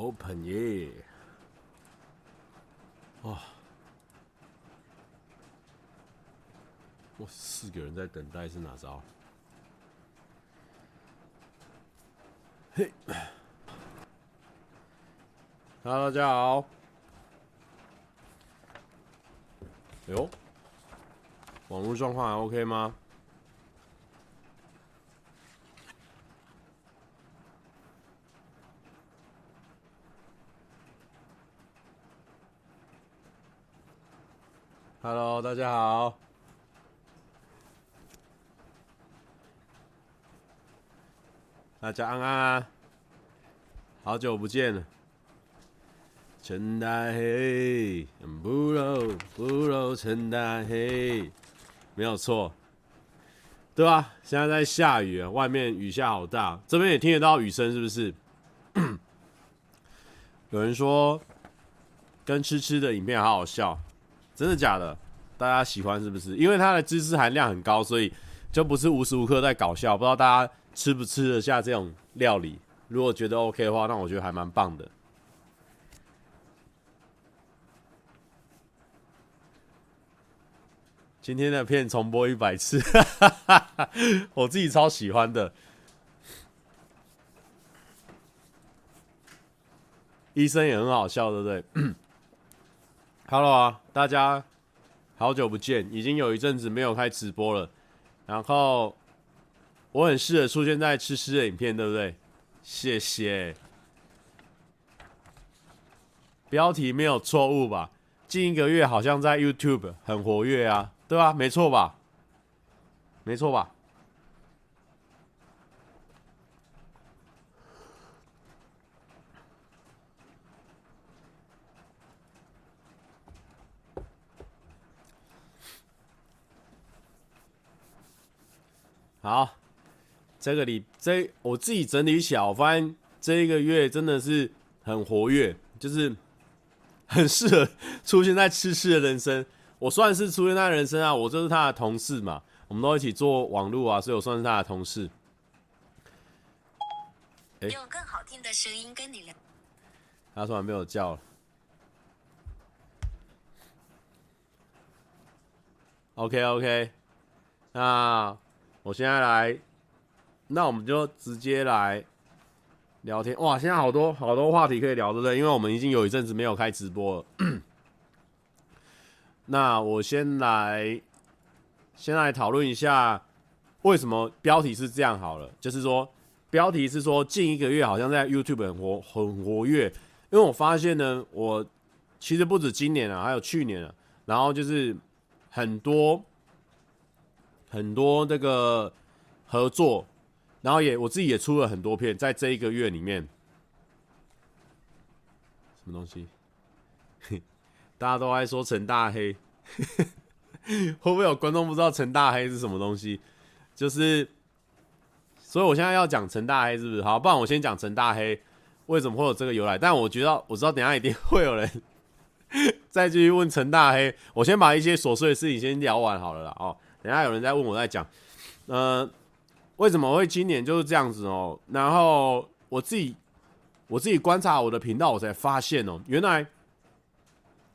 Open 耶！哇，哇，四个人在等待是哪招？嘿大家好。哎呦，网络状况还 OK 吗？Hello，大家好，大家安安，好久不见了。陈大黑，不漏不漏，陈大黑，没有错，对吧？现在在下雨啊，外面雨下好大，这边也听得到雨声，是不是？有人说跟吃吃的影片好好笑。真的假的？大家喜欢是不是？因为它的知识含量很高，所以就不是无时无刻在搞笑。不知道大家吃不吃得下这种料理？如果觉得 OK 的话，那我觉得还蛮棒的。今天的片重播一百次，我自己超喜欢的。医生也很好笑，对不对？Hello 啊，大家好久不见，已经有一阵子没有开直播了。然后我很适合出现在吃吃的影片，对不对？谢谢。标题没有错误吧？近一个月好像在 YouTube 很活跃啊，对吧？没错吧？没错吧？好，这个里这我自己整理起来，我发现这一个月真的是很活跃，就是很适合 出现在吃吃的人生。我算是出现在人生啊，我就是他的同事嘛，我们都一起做网络啊，所以我算是他的同事。用更好听的声音跟你聊。他突然被我叫了。OK OK，那。我现在来，那我们就直接来聊天哇！现在好多好多话题可以聊，对不对？因为我们已经有一阵子没有开直播了。那我先来，先来讨论一下为什么标题是这样好了。就是说，标题是说近一个月好像在 YouTube 很活很活跃，因为我发现呢，我其实不止今年啊，还有去年啊，然后就是很多。很多这个合作，然后也我自己也出了很多片，在这一个月里面，什么东西？大家都爱说陈大黑，会不会有观众不知道陈大黑是什么东西？就是，所以我现在要讲陈大黑是不是？好，不然我先讲陈大黑为什么会有这个由来。但我觉得我知道，等下一定会有人 再继续问陈大黑。我先把一些琐碎的事情先聊完好了啦，哦。等下有人在问我在讲，呃，为什么会今年就是这样子哦？然后我自己我自己观察我的频道，我才发现哦，原来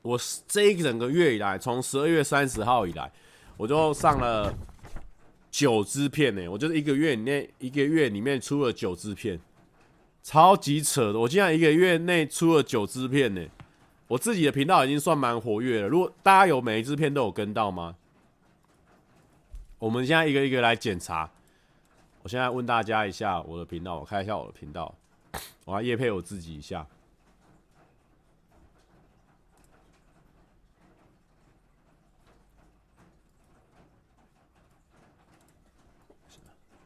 我这一整个月以来，从十二月三十号以来，我就上了九支片呢。我就是一个月里面一个月里面出了九支片，超级扯的。我竟然一个月内出了九支片呢！我自己的频道已经算蛮活跃了。如果大家有每一支片都有跟到吗？我们现在一个一个来检查。我现在问大家一下我的频道，我看一下我的频道，我要夜配我自己一下。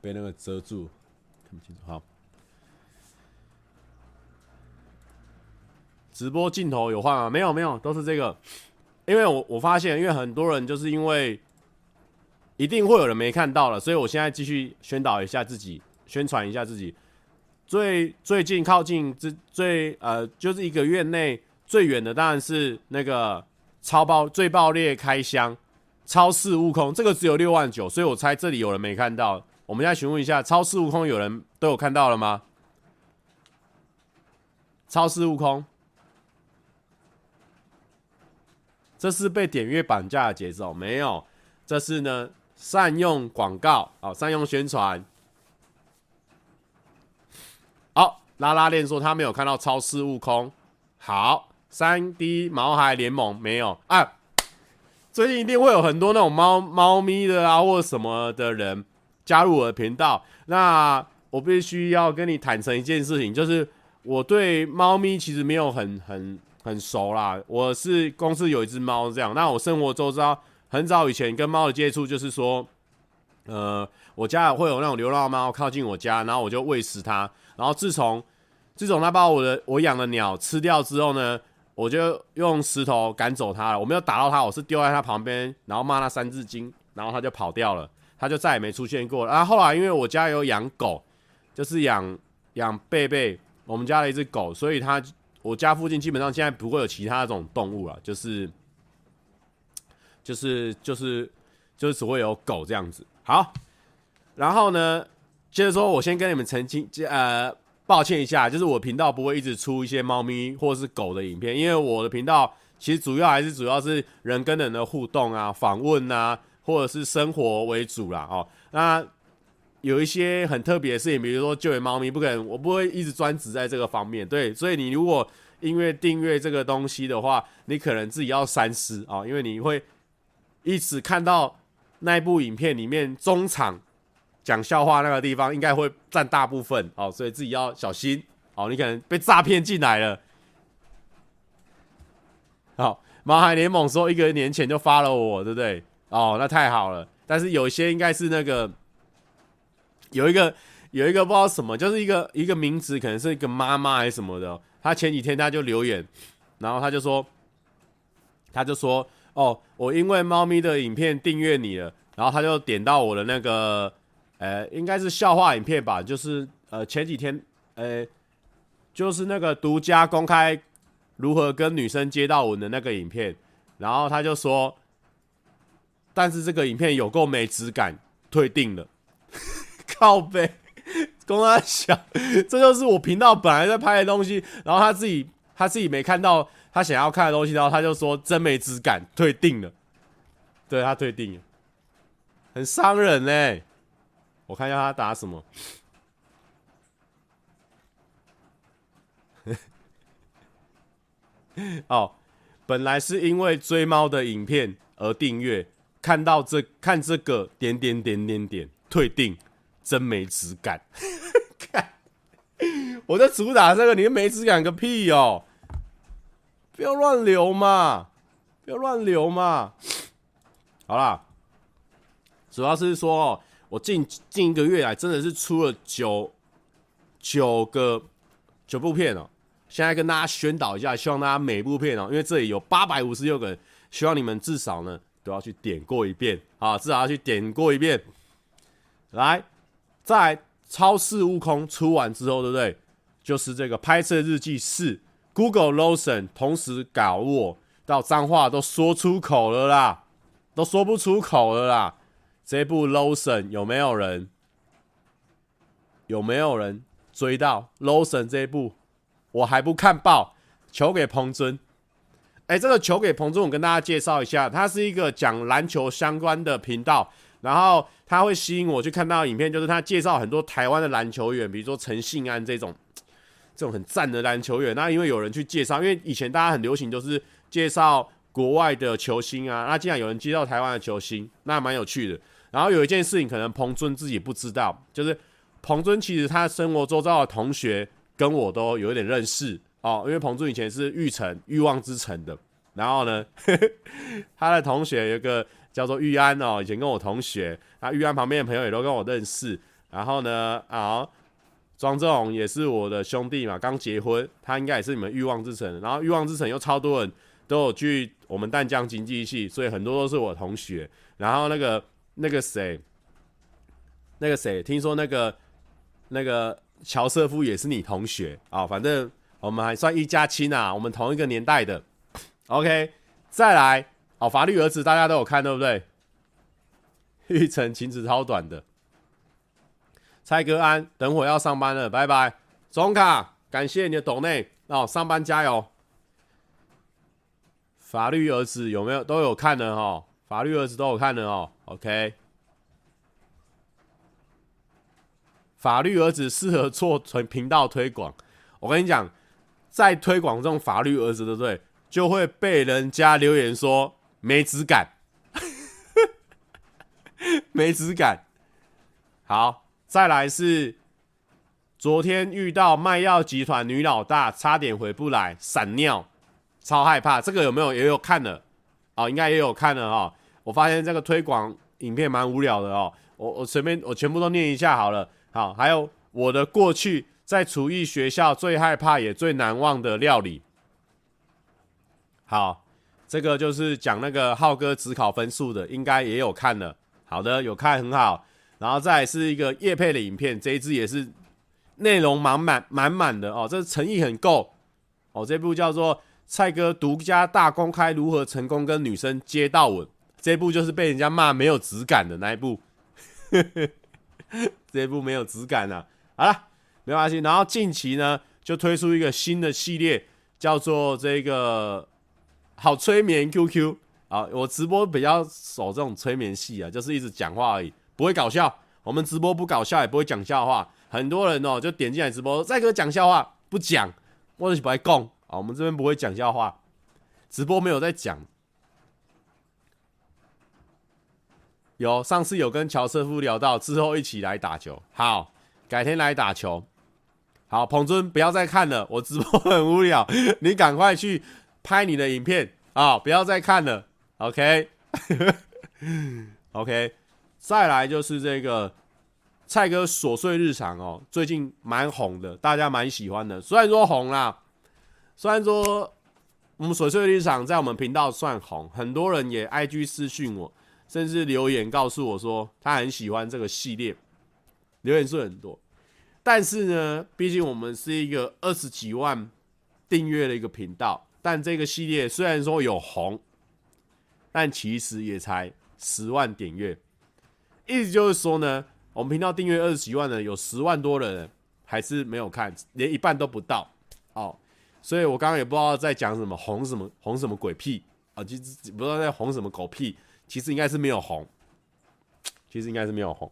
被那个遮住，看不清楚。好，直播镜头有换吗？没有，没有，都是这个。因为我我发现，因为很多人就是因为。一定会有人没看到了，所以我现在继续宣导一下自己，宣传一下自己。最最近靠近这最呃，就是一个月内最远的，当然是那个超爆最爆裂开箱，超市悟空，这个只有六万九，所以我猜这里有人没看到。我们现在询问一下，超市悟空有人都有看到了吗？超市悟空，这是被点阅绑架的节奏，没有，这是呢善用广告哦，善用宣传。好，拉拉链说他没有看到超市悟空。好，三 D 毛孩联盟没有啊。最近一定会有很多那种猫猫咪的啊，或者什么的人加入我的频道。那我必须要跟你坦诚一件事情，就是我对猫咪其实没有很很很熟啦。我是公司有一只猫这样，那我生活周遭很早以前跟猫的接触，就是说，呃，我家会有那种流浪猫靠近我家，然后我就喂食它。然后自从自从它把我的我养的鸟吃掉之后呢，我就用石头赶走它了。我没有打到它，我是丢在它旁边，然后骂它三字经，然后它就跑掉了，它就再也没出现过。然后后来因为我家有养狗，就是养养贝贝，我们家的一只狗，所以它我家附近基本上现在不会有其他这种动物了，就是就是就是就是只会有狗这样子。好，然后呢，接着说，我先跟你们澄清，呃。抱歉一下，就是我频道不会一直出一些猫咪或是狗的影片，因为我的频道其实主要还是主要是人跟人的互动啊、访问啊，或者是生活为主啦。哦，那有一些很特别的事情，比如说救援猫咪，不可能，我不会一直专职在这个方面。对，所以你如果因为订阅这个东西的话，你可能自己要三思啊，因为你会一直看到那部影片里面中场。讲笑话那个地方应该会占大部分哦，所以自己要小心哦。你可能被诈骗进来了。好，马海联盟说一个年前就发了我，对不对？哦，那太好了。但是有些应该是那个有一个有一个不知道什么，就是一个一个名字，可能是一个妈妈还是什么的。他前几天他就留言，然后他就说，他就说哦，我因为猫咪的影片订阅你了，然后他就点到我的那个。呃，应该是笑话影片吧，就是呃前几天，呃，就是那个独家公开如何跟女生接到吻的那个影片，然后他就说，但是这个影片有够没质感，退订了，靠北，跟他想，这就是我频道本来在拍的东西，然后他自己他自己没看到他想要看的东西，然后他就说真没质感，退订了，对，他退订了，很伤人呢、我看一下他打什么。哦，本来是因为追猫的影片而订阅，看到这看这个点点点点点退订，真没质感。看，我在主打这个，你没质感个屁哦！不要乱流嘛，不要乱流嘛。好啦，主要是说。我近近一个月来真的是出了九九个九部片哦，现在跟大家宣导一下，希望大家每部片哦，因为这里有八百五十六个人，希望你们至少呢都要去点过一遍啊，至少要去点过一遍。来，在超市悟空出完之后，对不对？就是这个拍摄日记四，Google Lawson 同时搞我到脏话都说出口了啦，都说不出口了啦。这部 Lawson 有没有人？有没有人追到 Lawson 这一部？我还不看报，球给彭尊。哎，这个球给彭尊，我跟大家介绍一下，它是一个讲篮球相关的频道，然后它会吸引我去看到影片，就是他介绍很多台湾的篮球员，比如说陈信安这种这种很赞的篮球员。那因为有人去介绍，因为以前大家很流行都是介绍国外的球星啊，那既然有人介绍台湾的球星，那蛮有趣的。然后有一件事情，可能彭尊自己不知道，就是彭尊其实他生活周遭的同学跟我都有一点认识哦，因为彭尊以前是玉城欲望之城的，然后呢，他的同学有一个叫做玉安哦，以前跟我同学，那玉安旁边的朋友也都跟我认识，然后呢，啊，庄正宏也是我的兄弟嘛，刚结婚，他应该也是你们欲望之城，然后欲望之城又超多人都有去我们淡江经济系，所以很多都是我同学，然后那个。那个谁，那个谁，听说那个那个乔瑟夫也是你同学啊？反正我们还算一家亲啊，我们同一个年代的。OK，再来哦，法律儿子大家都有看对不对？玉成裙子超短的，蔡哥安，等会要上班了，拜拜。总卡，感谢你的懂内，哦，上班加油。法律儿子有没有都有看的哦？法律儿子都有看的哦。OK，法律儿子适合做纯频道推广。我跟你讲，在推广这种法律儿子，的对？就会被人家留言说没质感，没质感。好，再来是昨天遇到卖药集团女老大，差点回不来，闪尿。超害怕，这个有没有也有看了？哦，应该也有看了、哦。我发现这个推广影片蛮无聊的哦。我我随便我全部都念一下好了。好，还有我的过去在厨艺学校最害怕也最难忘的料理。好，这个就是讲那个浩哥只考分数的，应该也有看了。好的，有看很好。然后再是一个业配的影片，这一支也是内容满满满满的哦，这诚意很够哦。这部叫做。蔡哥独家大公开如何成功跟女生接到吻，这部就是被人家骂没有质感的那一部，这部没有质感啊。好了，没关系。然后近期呢，就推出一个新的系列，叫做这个好催眠 QQ 啊。我直播比较守这种催眠戏啊，就是一直讲话而已，不会搞笑。我们直播不搞笑，也不会讲笑话。很多人哦，就点进来直播，蔡哥讲笑话不讲，我就是不爱讲。啊，我们这边不会讲笑话，直播没有在讲。有上次有跟乔瑟夫聊到之后一起来打球，好，改天来打球。好，彭尊不要再看了，我直播很无聊，你赶快去拍你的影片啊，不要再看了。OK，OK，再来就是这个蔡哥琐碎日常哦，最近蛮红的，大家蛮喜欢的，虽然说红啦。虽然说我们琐碎日常在我们频道算红，很多人也 IG 私讯我，甚至留言告诉我说他很喜欢这个系列，留言数很多。但是呢，毕竟我们是一个二十几万订阅的一个频道，但这个系列虽然说有红，但其实也才十万点阅。意思就是说呢，我们频道订阅二十几万的，有十万多的人还是没有看，连一半都不到。哦。所以我刚刚也不知道在讲什么红什么红什么鬼屁。啊，其实不知道在红什么狗屁，其实应该是没有红，其实应该是没有红，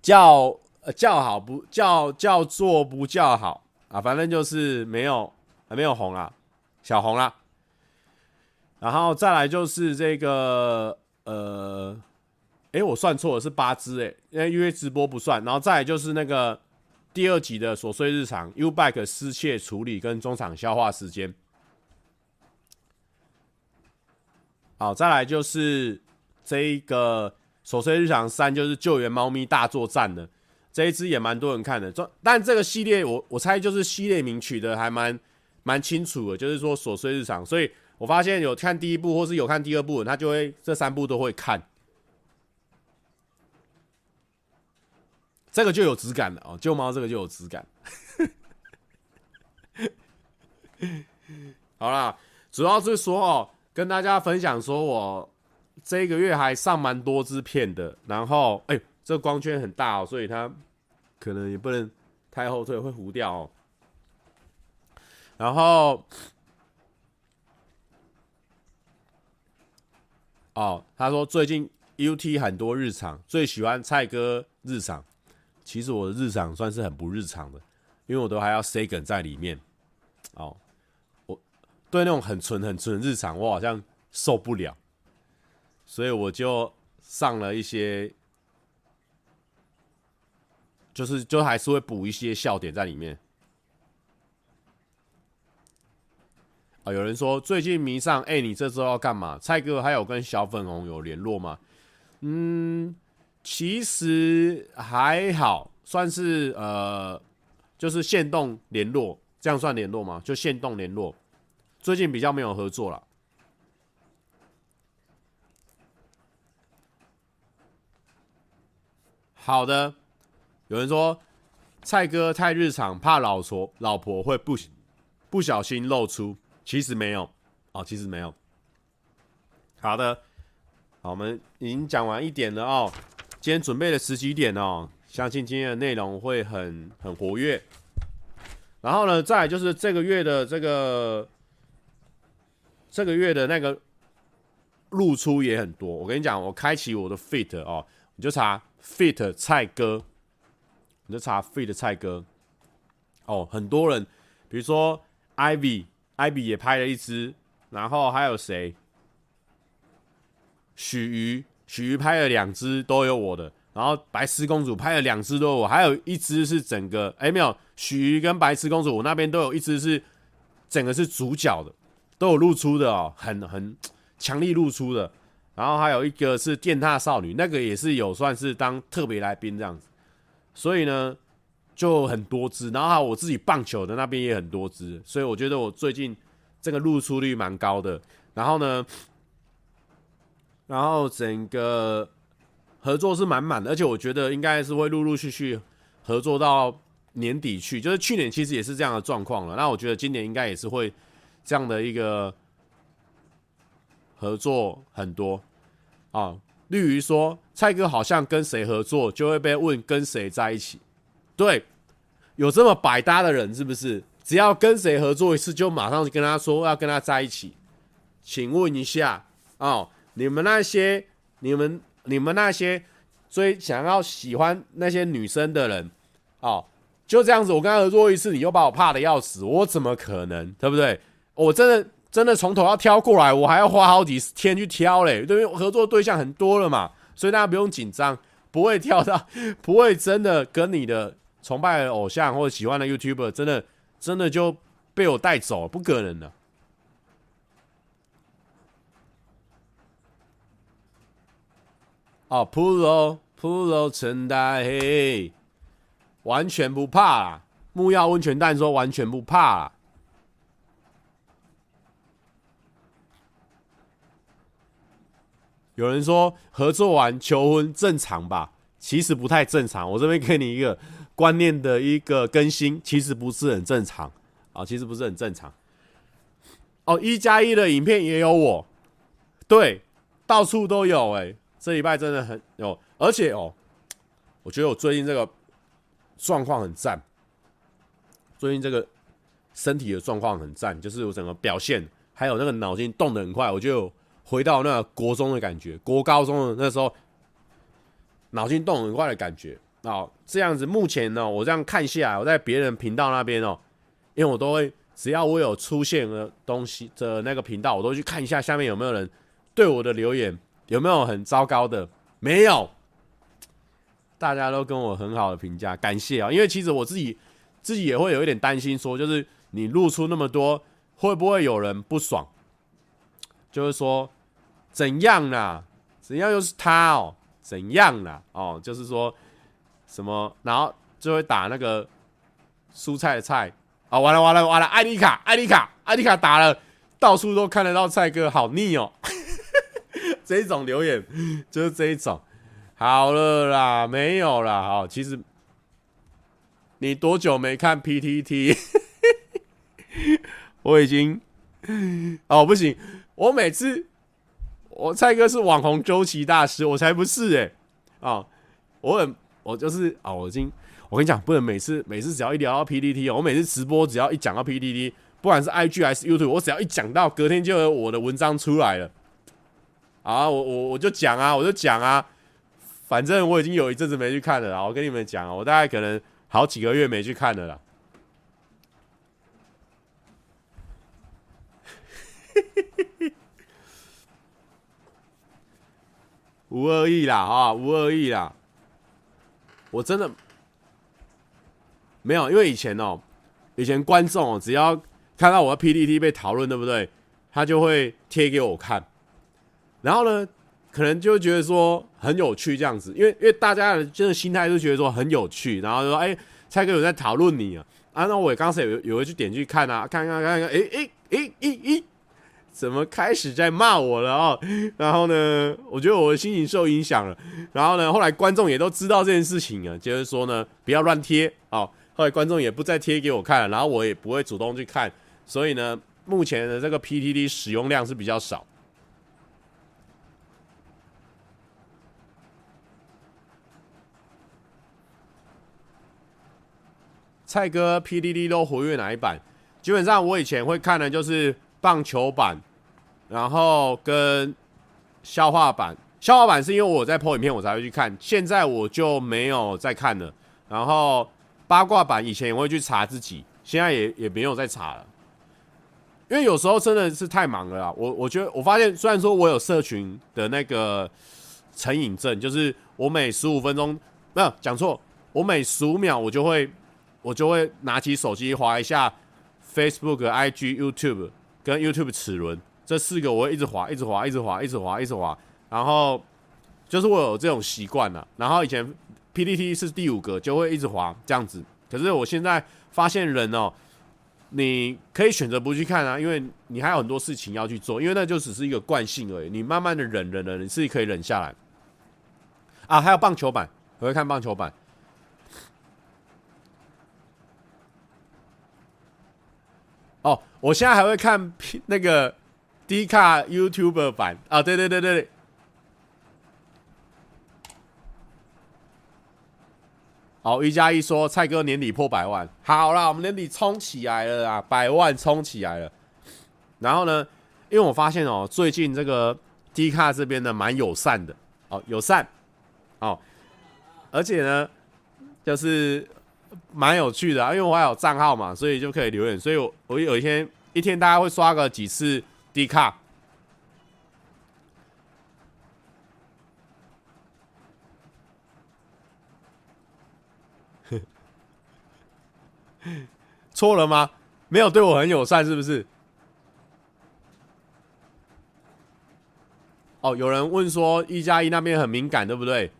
叫呃叫好不叫叫做不叫好。啊，反正就是没有还没有红啊，小红啦，然后再来就是这个呃，哎我算错了是八支哎，因为因为直播不算，然后再来就是那个。第二集的琐碎日常，U-Bike 失窃处理跟中场消化时间。好，再来就是这一个琐碎日常三，就是救援猫咪大作战的这一支也蛮多人看的。这但这个系列我我猜就是系列名取得还蛮蛮清楚的，就是说琐碎日常。所以我发现有看第一部或是有看第二部，他就会这三部都会看。这个就有质感了哦，救猫这个就有质感。好啦，主要是说哦，跟大家分享说我这个月还上蛮多支片的，然后哎，这光圈很大哦，所以它可能也不能太后退，会糊掉哦。然后哦，他说最近 UT 很多日常，最喜欢蔡哥日常。其实我的日常算是很不日常的，因为我都还要塞梗在里面。哦，我对那种很纯很纯日常，我好像受不了，所以我就上了一些，就是就还是会补一些笑点在里面。啊，有人说最近迷上，哎，你这周要干嘛？蔡哥还有跟小粉红有联络吗？嗯。其实还好，算是呃，就是线动联络，这样算联络吗？就线动联络，最近比较没有合作了。好的，有人说蔡哥太日常，怕老婆老婆会不不小心露出，其实没有哦，其实没有。好的，好，我们已经讲完一点了哦。今天准备了十几点哦，相信今天的内容会很很活跃。然后呢，再就是这个月的这个这个月的那个露出也很多。我跟你讲，我开启我的 fit 哦，你就查 fit 蔡哥，你就查 fit 蔡哥。哦，很多人，比如说 Ivy，Ivy 也拍了一支，然后还有谁？许瑜，许瑜拍了两支，都有我的。然后白痴公主拍了两支都有我，还有一只是整个，哎没有，许瑜跟白痴公主我那边都有一只是整个是主角的，都有露出的哦，很很强力露出的。然后还有一个是电踏少女，那个也是有算是当特别来宾这样子。所以呢。就很多支，然后还有我自己棒球的那边也很多支，所以我觉得我最近这个露出率蛮高的。然后呢，然后整个合作是满满的，而且我觉得应该是会陆陆续续合作到年底去。就是去年其实也是这样的状况了，那我觉得今年应该也是会这样的一个合作很多啊。例如说，蔡哥好像跟谁合作，就会被问跟谁在一起。对，有这么百搭的人是不是？只要跟谁合作一次，就马上跟他说要跟他在一起。请问一下哦，你们那些、你们、你们那些追想要喜欢那些女生的人哦，就这样子，我跟他合作一次，你又把我怕得要死，我怎么可能？对不对？我真的真的从头要挑过来，我还要花好几天去挑嘞，对，因为合作对象很多了嘛，所以大家不用紧张，不会挑到，不会真的跟你的。崇拜的偶像或者喜欢的 YouTuber，真的真的就被我带走，不可能的。哦，Pro Pro 陈大黑完全不怕啦！木曜温泉蛋说完全不怕啦。有人说合作完求婚正常吧？其实不太正常。我这边给你一个。观念的一个更新，其实不是很正常啊，其实不是很正常。哦，一加一的影片也有我，对，到处都有哎、这礼拜真的很有，而且哦，我觉得我最近这个状况很赞，最近这个身体的状况很赞，就是我整个表现，还有那个脑筋动得很快，我就回到那个国中的感觉，国高中的那时候，脑筋动很快的感觉。哦，这样子，目前呢，我这样看下来，我在别人频道那边哦，因为我都会，只要我有出现的东西的那个频道，我都去看一下下面有没有人对我的留言有没有很糟糕的，没有，大家都跟我很好的评价，感谢啊，因为其实我自己自己也会有一点担心，说就是你露出那么多，会不会有人不爽？就是说怎样啦？怎样又是他哦？怎样啦？哦，就是说。什么？然后就会打那个蔬菜的菜啊！完了完了完了！艾丽卡，艾丽卡，艾丽卡打了，到处都看得到菜哥，好腻哦！这一种留言 就是这一种。好了啦，没有啦。好，其实你多久没看 PTT？我已经哦不行，我每次我蔡哥是网红周期大师，我才不是哎、欸！哦，我很。我就是啊、哦，我已经，我跟你讲，不能每次每次只要一聊到 PTT，我每次直播只要一讲到 PTT，不管是 IG 还是 YouTube，我只要一讲到，隔天就有我的文章出来了。啊，我我我就讲啊，我就讲啊，反正我已经有一阵子没去看了啦。我跟你们讲啊，我大概可能好几个月没去看了啦。无恶意啦，啊，无恶意啦。我真的没有，因为以前哦，以前观众哦，只要看到我的 PPT 被讨论，对不对？他就会贴给我看，然后呢，可能就会觉得说很有趣这样子，因为因为大家真的心态都觉得说很有趣，然后就说哎，蔡哥有在讨论你啊，啊，那我也刚才有有会去点去看啊，看看看看，哎哎哎哎哎。怎么开始在骂我了哦？然后呢，我觉得我的心情受影响了。然后呢，后来观众也都知道这件事情啊，就是说呢，不要乱贴哦。后来观众也不再贴给我看了，然后我也不会主动去看。所以呢，目前的这个 PTT 使用量是比较少。蔡哥 PDD 都活跃哪一版？基本上我以前会看的就是棒球版，然后跟笑话版。笑话版是因为我在 po 影片我才会去看，现在我就没有再看了。然后八卦版以前也会去查自己，现在也也没有再查了，因为有时候真的是太忙了啦。我我觉得我发现，虽然说我有社群的那个成瘾症，就是我每十五分钟没有讲错，我每十五秒我就会我就会拿起手机滑一下 Facebook、IG、YouTube 跟 YouTube 齿轮这四个，我会一直滑，一直滑，一直滑，一直滑，一直滑。然后就是我有这种习惯了。然后以前 PPT 是第五个，就会一直滑这样子。可是我现在发现人哦，你可以选择不去看啊，因为你还有很多事情要去做，因为那就只是一个惯性而已。你慢慢的忍忍忍，你自己可以忍下来。啊，还有棒球版，我会看棒球版。哦，我现在还会看那个 D 卡 YouTuber 版啊，对对对对对。好，一加一说蔡哥年底破百万，好啦，我们年底冲起来了啊，百万冲起来了。然后呢，因为我发现哦，最近这个 D 卡这边呢蛮友善的哦，友善哦，而且呢就是蛮有趣的啊，因为我还有账号嘛，所以就可以留言。所以我我有一天一天大概会刷个几次 D 卡。错了吗？没有对我很友善，是不是？哦，有人问说一加一那边很敏感，对不对？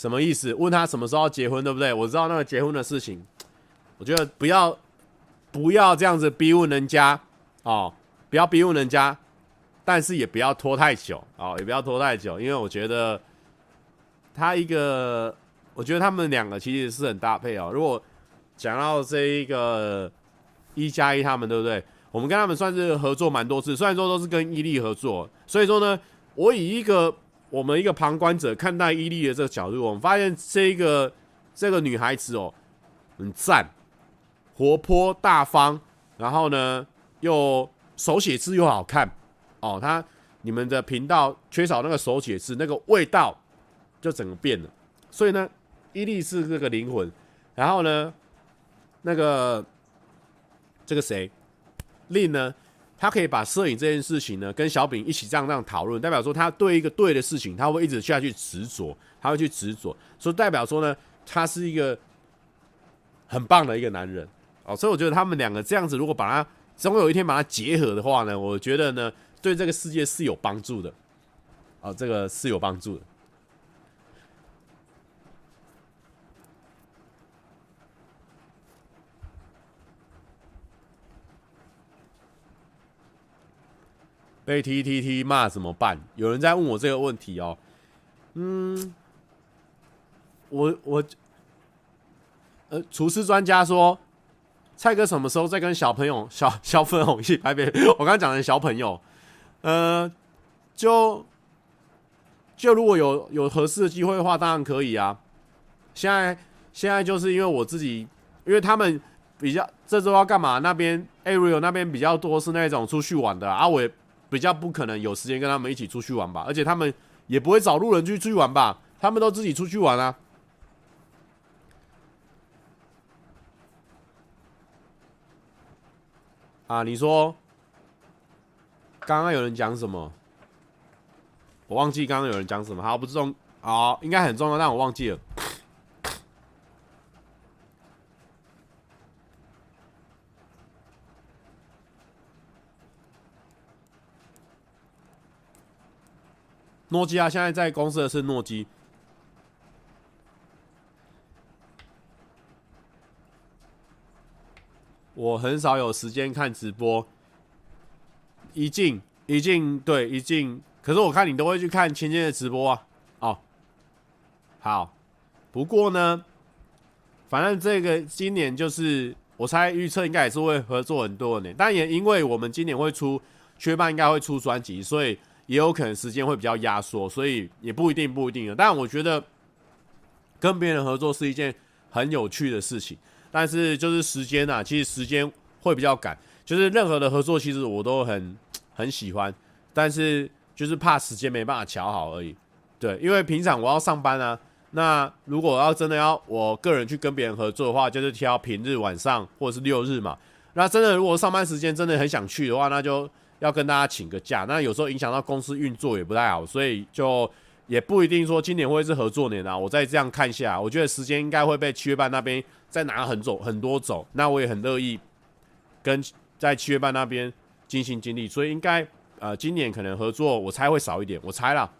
什么意思？问他什么时候要结婚，对不对？我知道那个结婚的事情，我觉得不要不要这样子逼问人家哦，不要逼问人家，但是也不要拖太久哦，也不要拖太久，因为我觉得他一个，我觉得他们两个其实是很搭配哦，如果。讲到这一个一加一他们对不对？我们跟他们算是合作蛮多次，虽然说都是跟伊利合作，所以说呢，我以一个我们一个旁观者看待伊利的这个角度，我们发现这个这个女孩子哦，很赞，活泼大方，然后呢又手写字又好看哦，她你们的频道缺少那个手写字，那个味道就整个变了，所以呢，伊利是这个灵魂，然后呢。那个这个谁令呢？他可以把摄影这件事情呢，跟小饼一起这样这样讨论，代表说他对一个对的事情，他会一直下去执着，他会去执着，所以代表说呢，他是一个很棒的一个男人哦。所以我觉得他们两个这样子，如果把他总有一天把它结合的话呢，我觉得呢，对这个世界是有帮助的哦，这个是有帮助的。被 T T T 骂怎么办？有人在问我这个问题哦。嗯，我我呃，厨师专家说，蔡哥什么时候再跟小朋友小小粉红一起拍片？我刚刚讲的小朋友，呃，就就如果有有合适的机会的话，当然可以啊。现在现在就是因为我自己，因为他们比较这周要干嘛？那边 Ariel 那边比较多是那种出去玩的啊，我也。比较不可能有时间跟他们一起出去玩吧，而且他们也不会找路人去出去玩吧，他们都自己出去玩啊。啊，你说，刚刚有人讲什么？我忘记刚刚有人讲什么，好，不重，好，应该很重要，但我忘记了。诺基亚现在在公司的是诺基。我很少有时间看直播，一进一进对一进，可是我看你都会去看芊芊的直播啊。哦，好，不过呢，反正这个今年就是我猜预测应该也是会合作很多年，但也因为我们今年会出缺半，应该会出专辑，所以。也有可能时间会比较压缩，所以也不一定不一定的。但我觉得跟别人合作是一件很有趣的事情。但是就是时间呐，其实时间会比较赶。就是任何的合作，其实我都很 很喜欢，但是就是怕时间没办法调好而已。对，因为平常我要上班啊。那如果要真的要我个人去跟别人合作的话，就是挑平日晚上或者是六日嘛。那真的如果上班时间真的很想去的话，那就要跟大家请个假。那有时候影响到公司运作也不太好，所以就也不一定说今年会是合作年啊。我再这样看下，我觉得时间应该会被七月半那边再拿很走很多走。那我也很乐意跟在七月半那边尽心尽力，所以应该呃今年可能合作我猜会少一点，我猜了。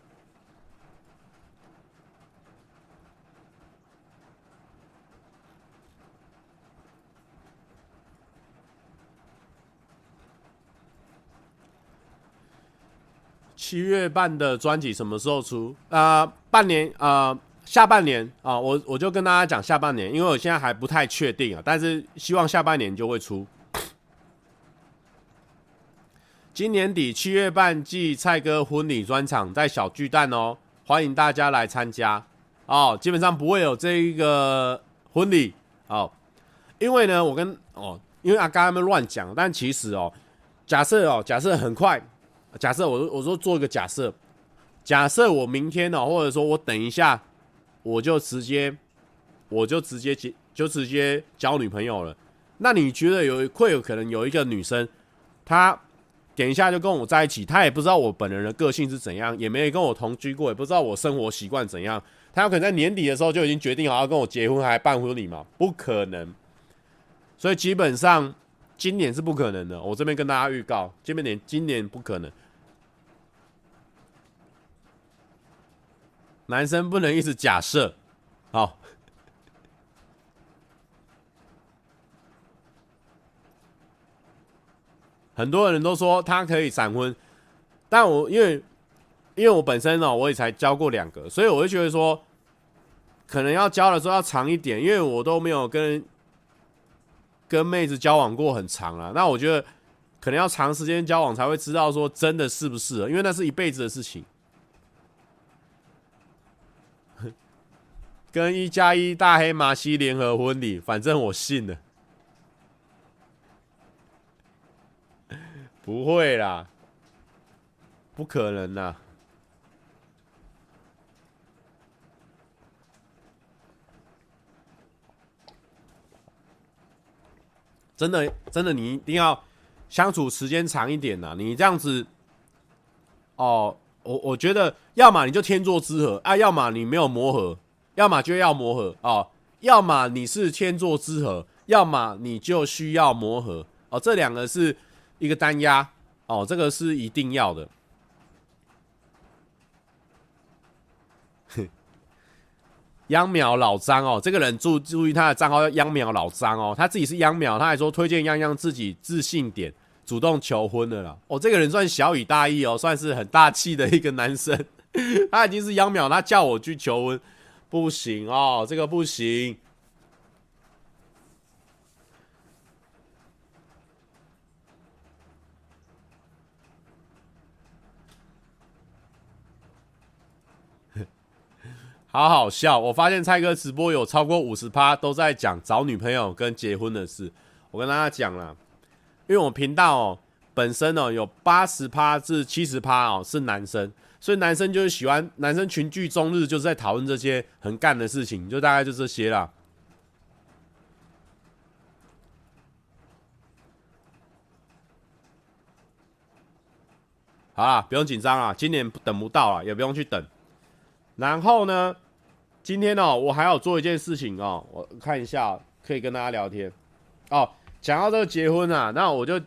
七月半的专辑什么时候出？啊、半年啊、下半年啊、我我就跟大家讲下半年，因为我现在还不太确定啊，但是希望下半年就会出。今年底七月半暨蔡哥婚礼专场在小巨蛋哦，欢迎大家来参加哦。基本上不会有这一个婚礼哦，因为呢，我跟哦，因为阿刚他们乱讲，但其实哦，假设哦，假设很快。假设我我说做一个假设，假设我明天呢，或者说我等一下，我就直接我就直接结就直接交女朋友了。那你觉得有会有可能有一个女生，她等一下就跟我在一起，她也不知道我本人的个性是怎样，也没有跟我同居过，也不知道我生活习惯怎样，她有可能在年底的时候就已经决定好要跟我结婚，还办婚礼吗？不可能。所以基本上。今年是不可能的，我这边跟大家预告，今年今年不可能。男生不能一直假设，好。很多人都说他可以闪婚，但我因为因为我本身呢，我也才交过两个，所以我就觉得说，可能要交的时候要长一点，因为我都没有跟。跟妹子交往过很长了，那我觉得可能要长时间交往才会知道说真的适不适合，因为那是一辈子的事情。跟一加一大黑马西联合婚礼，反正我信了，不会啦，不可能啦。真的，真的，你一定要相处时间长一点呐！你这样子，哦，我我觉得，要么你就天作之合啊，要么你没有磨合，要么就要磨合哦，要么你是天作之合，要么你就需要磨合哦，这两个是一个单压哦，这个是一定要的。秧苗老张哦，这个人注注意他的账号叫秧苗老张哦，他自己是秧苗，他还说推荐秧秧自己自信点，主动求婚的啦。哦，这个人算小以大义哦，算是很大气的一个男生。他已经是秧苗，他叫我去求婚，不行哦，这个不行。好好笑！我发现蔡哥直播有超过五十趴都在讲找女朋友跟结婚的事。我跟大家讲了，因为我频道哦本身哦有八十趴至七十趴哦是男生，所以男生就是喜欢男生群聚终日就是在讨论这些很干的事情，就大概就这些啦。好啦，不用紧张啊，今年等不到了，也不用去等。然后呢，今天哦，我还要做一件事情哦，我看一下，可以跟大家聊天哦。讲到这个结婚啊，那我就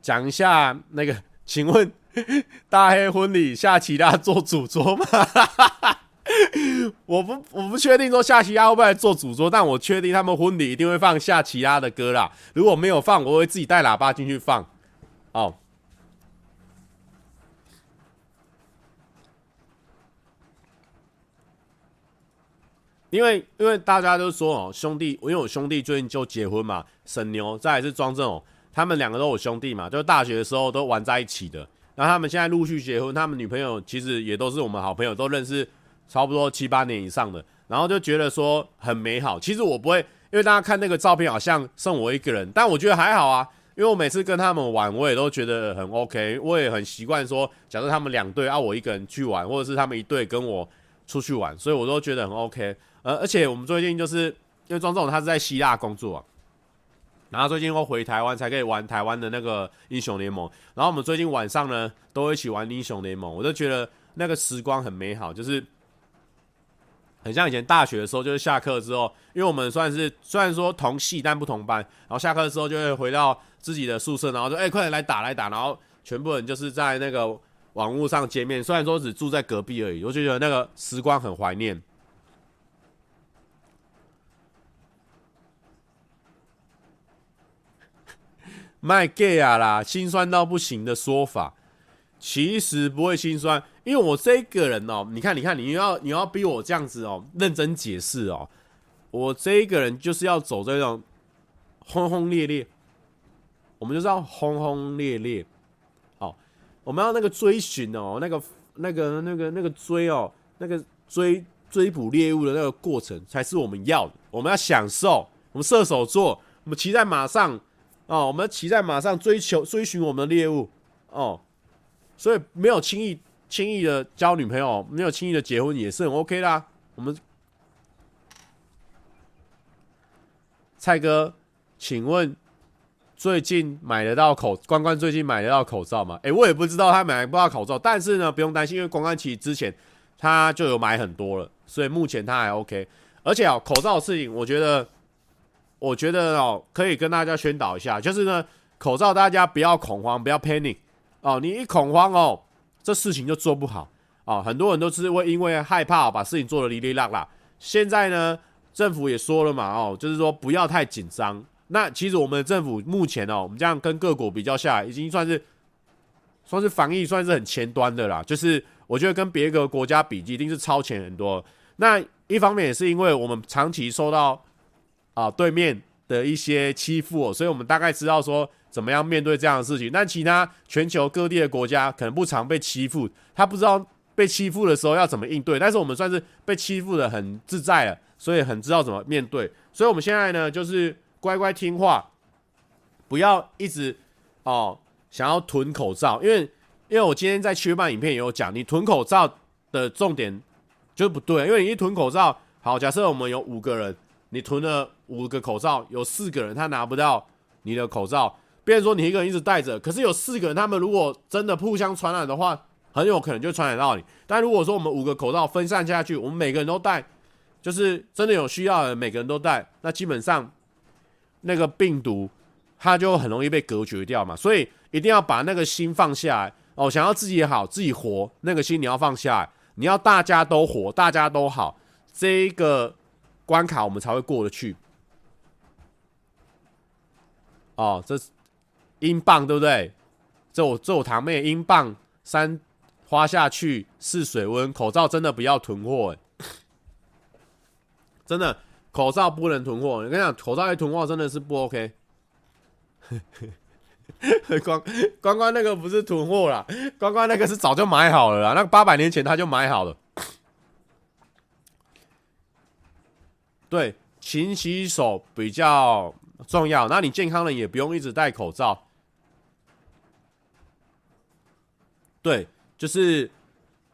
讲一下那个，请问 大黑婚礼夏奇拉做主桌吗？我不，我不确定说夏奇拉会不会做主桌，但我确定他们婚礼一定会放夏奇拉的歌啦。如果没有放，我会自己带喇叭进去放哦。因为因为大家都说哦，兄弟，因为我兄弟最近就结婚嘛，沈牛再来是庄正哦，他们两个都有兄弟嘛，就大学的时候都玩在一起的。然后他们现在陆续结婚，他们女朋友其实也都是我们好朋友，都认识差不多七八年以上的。然后就觉得说很美好。其实我不会，因为大家看那个照片好像剩我一个人，但我觉得还好啊，因为我每次跟他们玩，我也都觉得很 OK，我也很习惯说，假设他们两队啊，我一个人去玩，或者是他们一队跟我出去玩，所以我都觉得很 OK。呃，而且我们最近就是因为庄总他是在希腊工作。然后最近会回台湾才可以玩台湾的那个英雄联盟。然后我们最近晚上呢都一起玩英雄联盟，我就觉得那个时光很美好，就是很像以前大学的时候，就是下课之后，因为我们算是虽然说同系但不同班，然后下课之后就会回到自己的宿舍，然后说哎快点来打来打，然后全部人就是在那个网络上见面，虽然说只住在隔壁而已，我就觉得那个时光很怀念。卖 gay 啊啦，心酸到不行的说法，其实不会心酸，因为我这个人哦，你看，你看，你要你要逼我这样子哦，认真解释哦，我这一个人就是要走这种轰轰烈烈，我们就是要轰轰烈烈，我们要那个追寻哦，那个那个那个那个追哦，那个追追捕猎物的那个过程才是我们要的，我们要享受，我们射手座，我们骑在马上。哦，我们骑在马上追求追寻我们的猎物哦，所以没有轻易轻易的交女朋友，没有轻易的结婚也是很 OK 啦。我们蔡哥，请问最近买得到口关关最近买得到口罩吗？诶，我也不知道他买不到口罩，但是呢，不用担心，因为关关其实之前他就有买很多了，所以目前他还 OK。而且啊，口罩的事情，我觉得。我觉得哦，可以跟大家宣导一下，就是呢，口罩大家不要恐慌，不要 panic 哦。你一恐慌哦，这事情就做不好哦。很多人都是会因为害怕把事情做得哩哩啦啦。现在呢，政府也说了嘛，哦，就是说不要太紧张。那其实我们的政府目前哦，我们这样跟各国比较下来，已经算是算是防疫算是很前端的啦。就是我觉得跟别个国家比，一定是超前很多。那一方面也是因为我们长期受到。啊，对面的一些欺负哦，所以我们大概知道说怎么样面对这样的事情。但其他全球各地的国家可能不常被欺负，他不知道被欺负的时候要怎么应对。但是我们算是被欺负的很自在了，所以很知道怎么面对。所以我们现在呢，就是乖乖听话，不要一直哦想要囤口罩，因为因为我今天在缺半影片也有讲，你囤口罩的重点就是不对，因为你一囤口罩，好，假设我们有五个人。你囤了五个口罩，有四个人他拿不到你的口罩，变成说你一个人一直戴着，可是有四个人，他们如果真的互相传染的话，很有可能就传染到你。但如果说我们五个口罩分散下去，我们每个人都戴，就是真的有需要的每个人都戴，那基本上那个病毒它就很容易被隔绝掉嘛。所以一定要把那个心放下来哦，想要自己好自己活，那个心你要放下来，你要大家都活，大家都好，这一个。关卡我们才会过得去。哦，这英镑对不对？这我这我堂妹英镑三花下去试水温，口罩真的不要囤货哎，真的口罩不能囤货。我跟你讲，口罩一囤货真的是不 OK。关关关那个不是囤货啦，关关那个是早就买好了啦，那个八百年前他就买好了。对，勤洗手比较重要。那你健康人也不用一直戴口罩。对，就是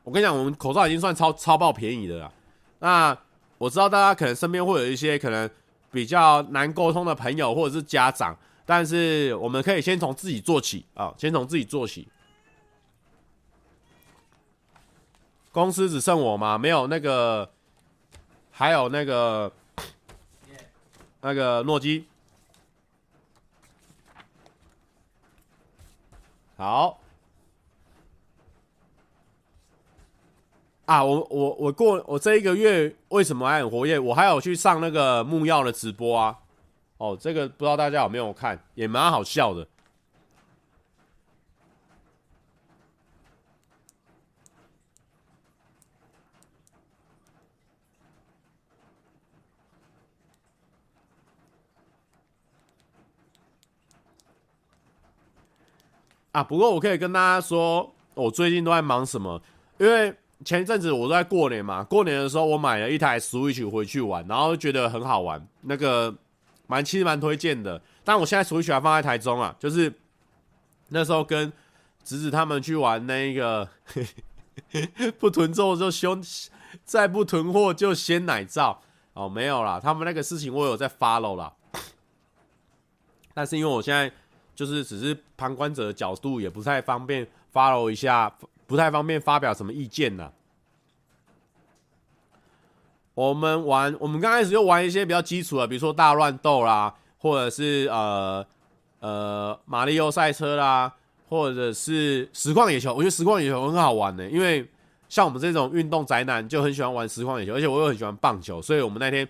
我跟你讲，我们口罩已经算超超爆便宜的了。那我知道大家可能身边会有一些可能比较难沟通的朋友或者是家长，但是我们可以先从自己做起啊，先从自己做起。公司只剩我吗？没有，那个还有那个。那个诺基，好啊！我我我过我这一个月为什么还很活跃？我还有去上那个木曜的直播啊！哦，这个不知道大家有没有看，也蛮好笑的。啊，不过我可以跟大家说，我最近都在忙什么？因为前一阵子我在过年嘛，过年的时候我买了一台 Switch 回去玩，然后觉得很好玩。那个蛮其实蛮推荐的。但我现在 Switch 还放在台中啊，就是那时候跟侄子他们去玩那个 不囤货就先，再不囤货就先奶罩哦，没有啦，他们那个事情我有在 follow 啦。但是因为我现在就是只是旁观者的角度，也不太方便 follow 一下，不太方便发表什么意见呢。我们玩，我们刚开始就玩一些比较基础的，比如说大乱斗啦，或者是呃呃马里奥赛车啦，或者是实况野球。我觉得实况野球很好玩的，因为像我们这种运动宅男就很喜欢玩实况野球，而且我又很喜欢棒球，所以我们那天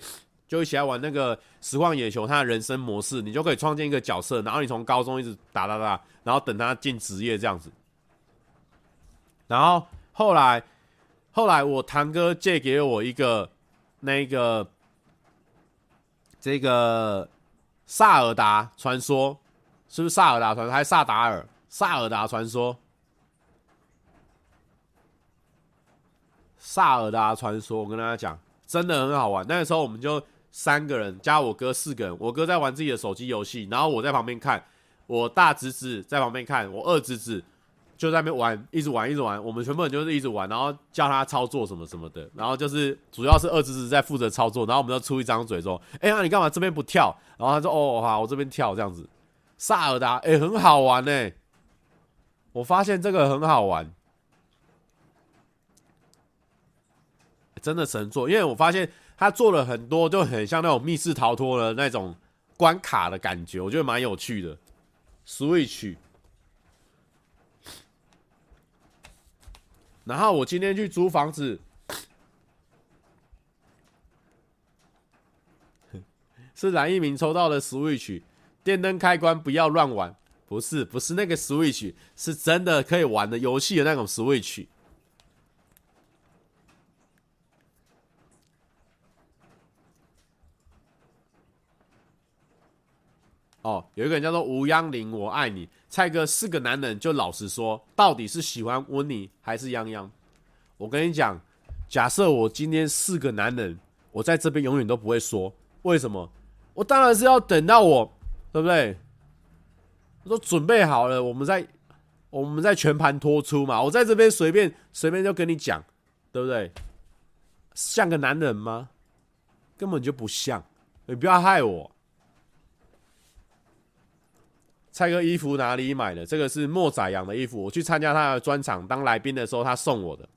就一起来玩那个实况野球。它的人生模式，你就可以创建一个角色，然后你从高中一直打打打，然后等他进职业这样子。然后后来后来我堂哥借给我一个。那个，这个萨尔达传说是不是萨尔达传说？还是萨达尔？萨尔达传说，萨尔达传说，我跟大家讲，真的很好玩。那个时候我们就三个人加我哥四个人，我哥在玩自己的手机游戏，然后我在旁边看，我大侄子在旁边看，我二侄子。就在那边玩，一直玩，一直玩。我们全部人就是一直玩，然后叫他操作什么什么的。然后就是主要是二侄子在负责操作，然后我们就出一张嘴说：“哎呀，你干嘛这边不跳？”然后他说：“哦，好，我这边跳这样子。”萨尔达，哎，很好玩呢。我发现这个很好玩，真的神作。因为我发现他做了很多，就很像那种密室逃脱的那种关卡的感觉，我觉得蛮有趣的。Switch。然后我今天去租房子，是蓝一鸣抽到的 Switch，电灯开关不要乱玩，不是不是那个 Switch，是真的可以玩的游戏的那种 Switch。哦，有一个人叫做吴央林，我爱你。蔡哥是个男人，就老实说，到底是喜欢温妮还是泱泱？我跟你讲，假设我今天是个男人，我在这边永远都不会说为什么。我当然是要等到我，对不对？我都准备好了，我们在我们在全盘托出嘛。我在这边随便随便就跟你讲，对不对？像个男人吗？根本就不像。你不要害我。蔡哥衣服哪里买的？这个是莫宰阳的衣服。我去参加他的专场当来宾的时候，他送我的。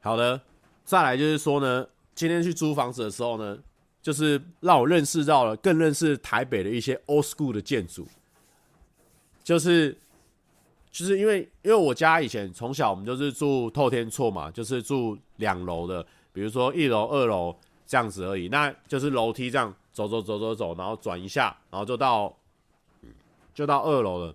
好的，再来就是说呢，今天去租房子的时候呢，就是让我认识到了，更认识台北的一些 old school 的建筑。就是，就是因为因为我家以前从小我们就是住透天厝嘛，就是住两楼的，比如说一楼、二楼这样子而已。那就是楼梯这样。走走走走走，然后转一下，然后就到，就到二楼了。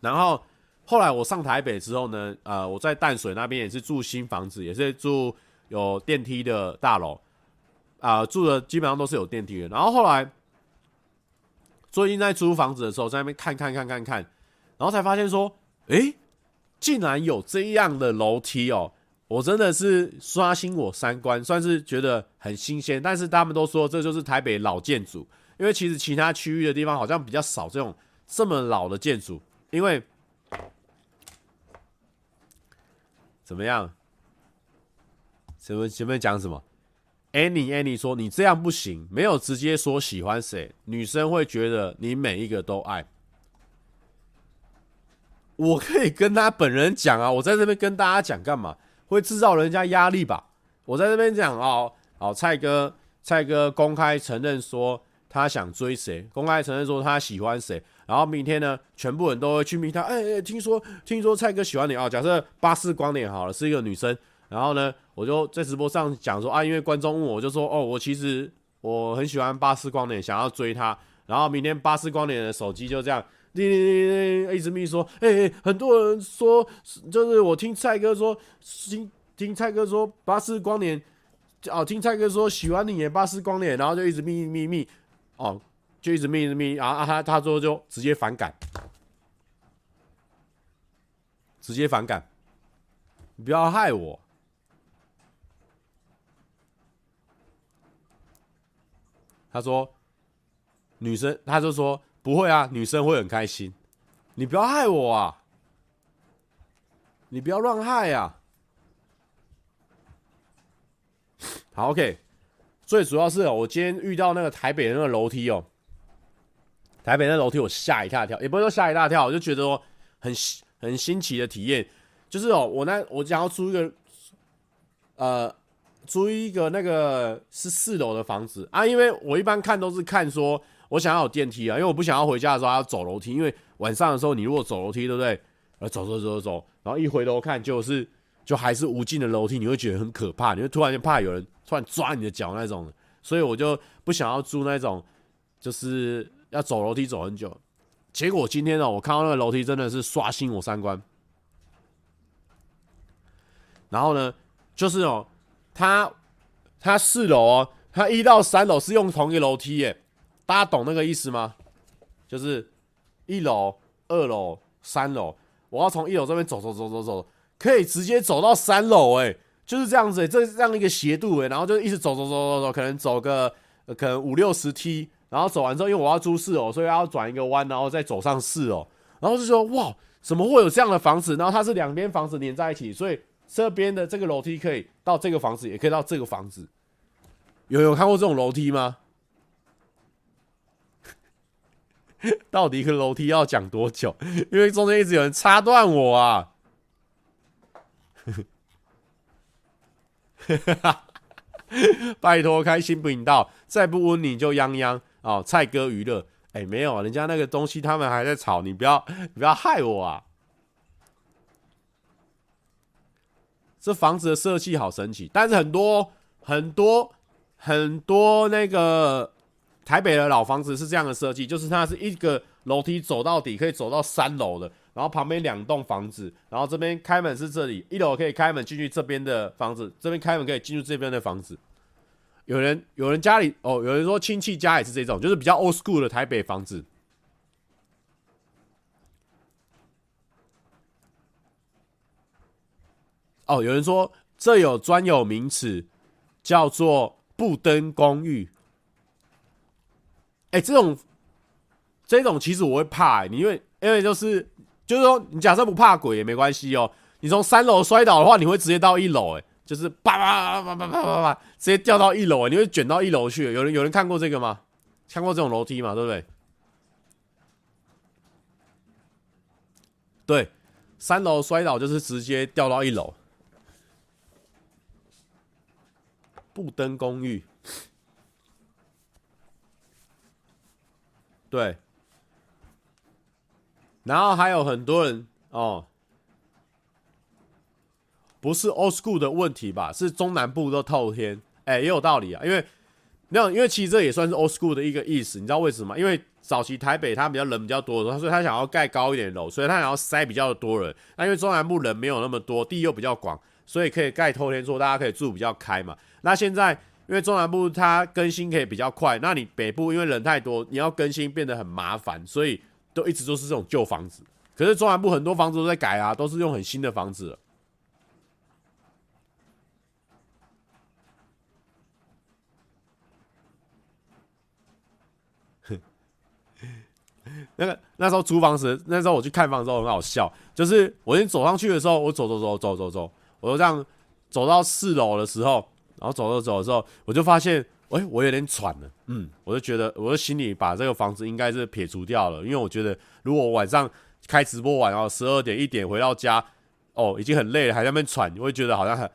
然后后来我上台北之后呢，呃，我在淡水那边也是住新房子，也是住有电梯的大楼，啊、住的基本上都是有电梯的。然后后来最近在租房子的时候，在那边看看看看看，然后才发现说，诶，竟然有这样的楼梯哦。我真的是刷新我三观，算是觉得很新鲜。但是他们都说这就是台北老建筑，因为其实其他区域的地方好像比较少这种这么老的建筑。因为怎么样？前面前面讲什么？Annie Annie 说你这样不行，没有直接说喜欢谁，女生会觉得你每一个都爱。我可以跟他本人讲啊，我在这边跟大家讲干嘛？会制造人家压力吧？我在这边讲哦，好，蔡哥，蔡哥公开承认说他想追谁，公开承认说他喜欢谁，然后明天呢，全部人都会去密他。哎、欸、哎、欸，听说听说蔡哥喜欢你啊、哦？假设巴斯光年好了，是一个女生，然后呢，我就在直播上讲说啊，因为观众问我，我就说哦，我其实我很喜欢巴斯光年，想要追他。然后明天巴斯光年的手机就这样。叮叮叮叮，一直密说，哎、欸、哎，很多人说，就是我听蔡哥说，听听蔡哥说，巴斯光年，哦，听蔡哥说喜欢你耶，巴斯光年，然后就一直密密密，哦，就一直密一直密，然后啊他他说就直接反感，直接反感，你不要害我，他说女生，他就说不会啊，女生会很开心。你不要害我啊！你不要乱害啊！好，OK。最主要是，我今天遇到那个台北的那个楼梯哦，台北那楼梯我吓一大跳，也不是说吓一大跳，我就觉得说很很新奇的体验，就是哦，我那我想要租一个，呃，租一个那个是四楼的房子啊，因为我一般看都是看说我想要有电梯啊，因为我不想要回家的时候还要走楼梯，因为。晚上的时候，你如果走楼梯，对不对？呃，走走走走走，然后一回头看，就是就还是无尽的楼梯，你会觉得很可怕，你会突然就怕有人突然抓你的脚那种。所以我就不想要住那种，就是要走楼梯走很久。结果今天呢，我看到那个楼梯真的是刷新我三观。然后呢，就是哦，它它四楼哦，它一到三楼是用同一个楼梯耶，大家懂那个意思吗？就是。一楼、二楼、三楼，我要从一楼这边走走走走走，可以直接走到三楼，哎，就是这样子，这这样一个斜度，哎，然后就一直走走走走走，可能走个可能五六十梯，然后走完之后，因为我要租四楼，所以要转一个弯，然后再走上四楼，然后就说哇，怎么会有这样的房子？然后它是两边房子连在一起，所以这边的这个楼梯可以到这个房子，也可以到这个房子。有有看过这种楼梯吗？到底一个楼梯要讲多久？因为中间一直有人插断我啊！拜托开新频道，再不温你就泱泱哦！蔡哥娱乐，哎，没有，人家那个东西他们还在吵，你不要，你不要害我啊！这房子的设计好神奇，但是很多很多很多那个。台北的老房子是这样的设计，就是它是一个楼梯走到底，可以走到三楼的，然后旁边两栋房子，然后这边开门是这里，一楼可以开门进去这边的房子，这边开门可以进入这边的房子。有人有人家里哦，有人说亲戚家也是这种，就是比较 old school 的台北房子。哦，有人说这有专有名词，叫做不登公寓。哎、这种这种其实我会怕、欸，你因为因为就是就是说，你假设不怕鬼也没关系哦。你从三楼摔倒的话，你会直接到一楼，哎，就是叭叭叭叭叭叭叭，直接掉到一楼，哎，你会卷到一楼去。有人有人看过这个吗？看过这种楼梯吗？对不对？对，三楼摔倒就是直接掉到一楼，不登公寓。对，然后还有很多人哦，不是 old school 的问题吧？是中南部都透天，哎，也有道理啊。因为没有，因为其实这也算是 old school 的一个意思。你知道为什么吗？因为早期台北它比较人比较多的时候，所以他想要盖高一点楼，所以他想要塞比较多人。那因为中南部人没有那么多，地又比较广，所以可以盖透天厝，大家可以住比较开嘛。那现在。因为中南部它更新可以比较快，那你北部因为人太多，你要更新变得很麻烦，所以都一直都是这种旧房子。可是中南部很多房子都在改啊，都是用很新的房子了。那个那时候租房子，那时候我去看房的时候很好笑，就是我先走上去的时候，我走走走走走走，我就这样走到四楼的时候。然后走着走的时候，我就发现，哎，我有点喘了。嗯，我就觉得，我的心里把这个房子应该是撇除掉了，因为我觉得，如果我晚上开直播完，然后十二点一点回到家，哦，已经很累了，还在那边喘，我会觉得好像很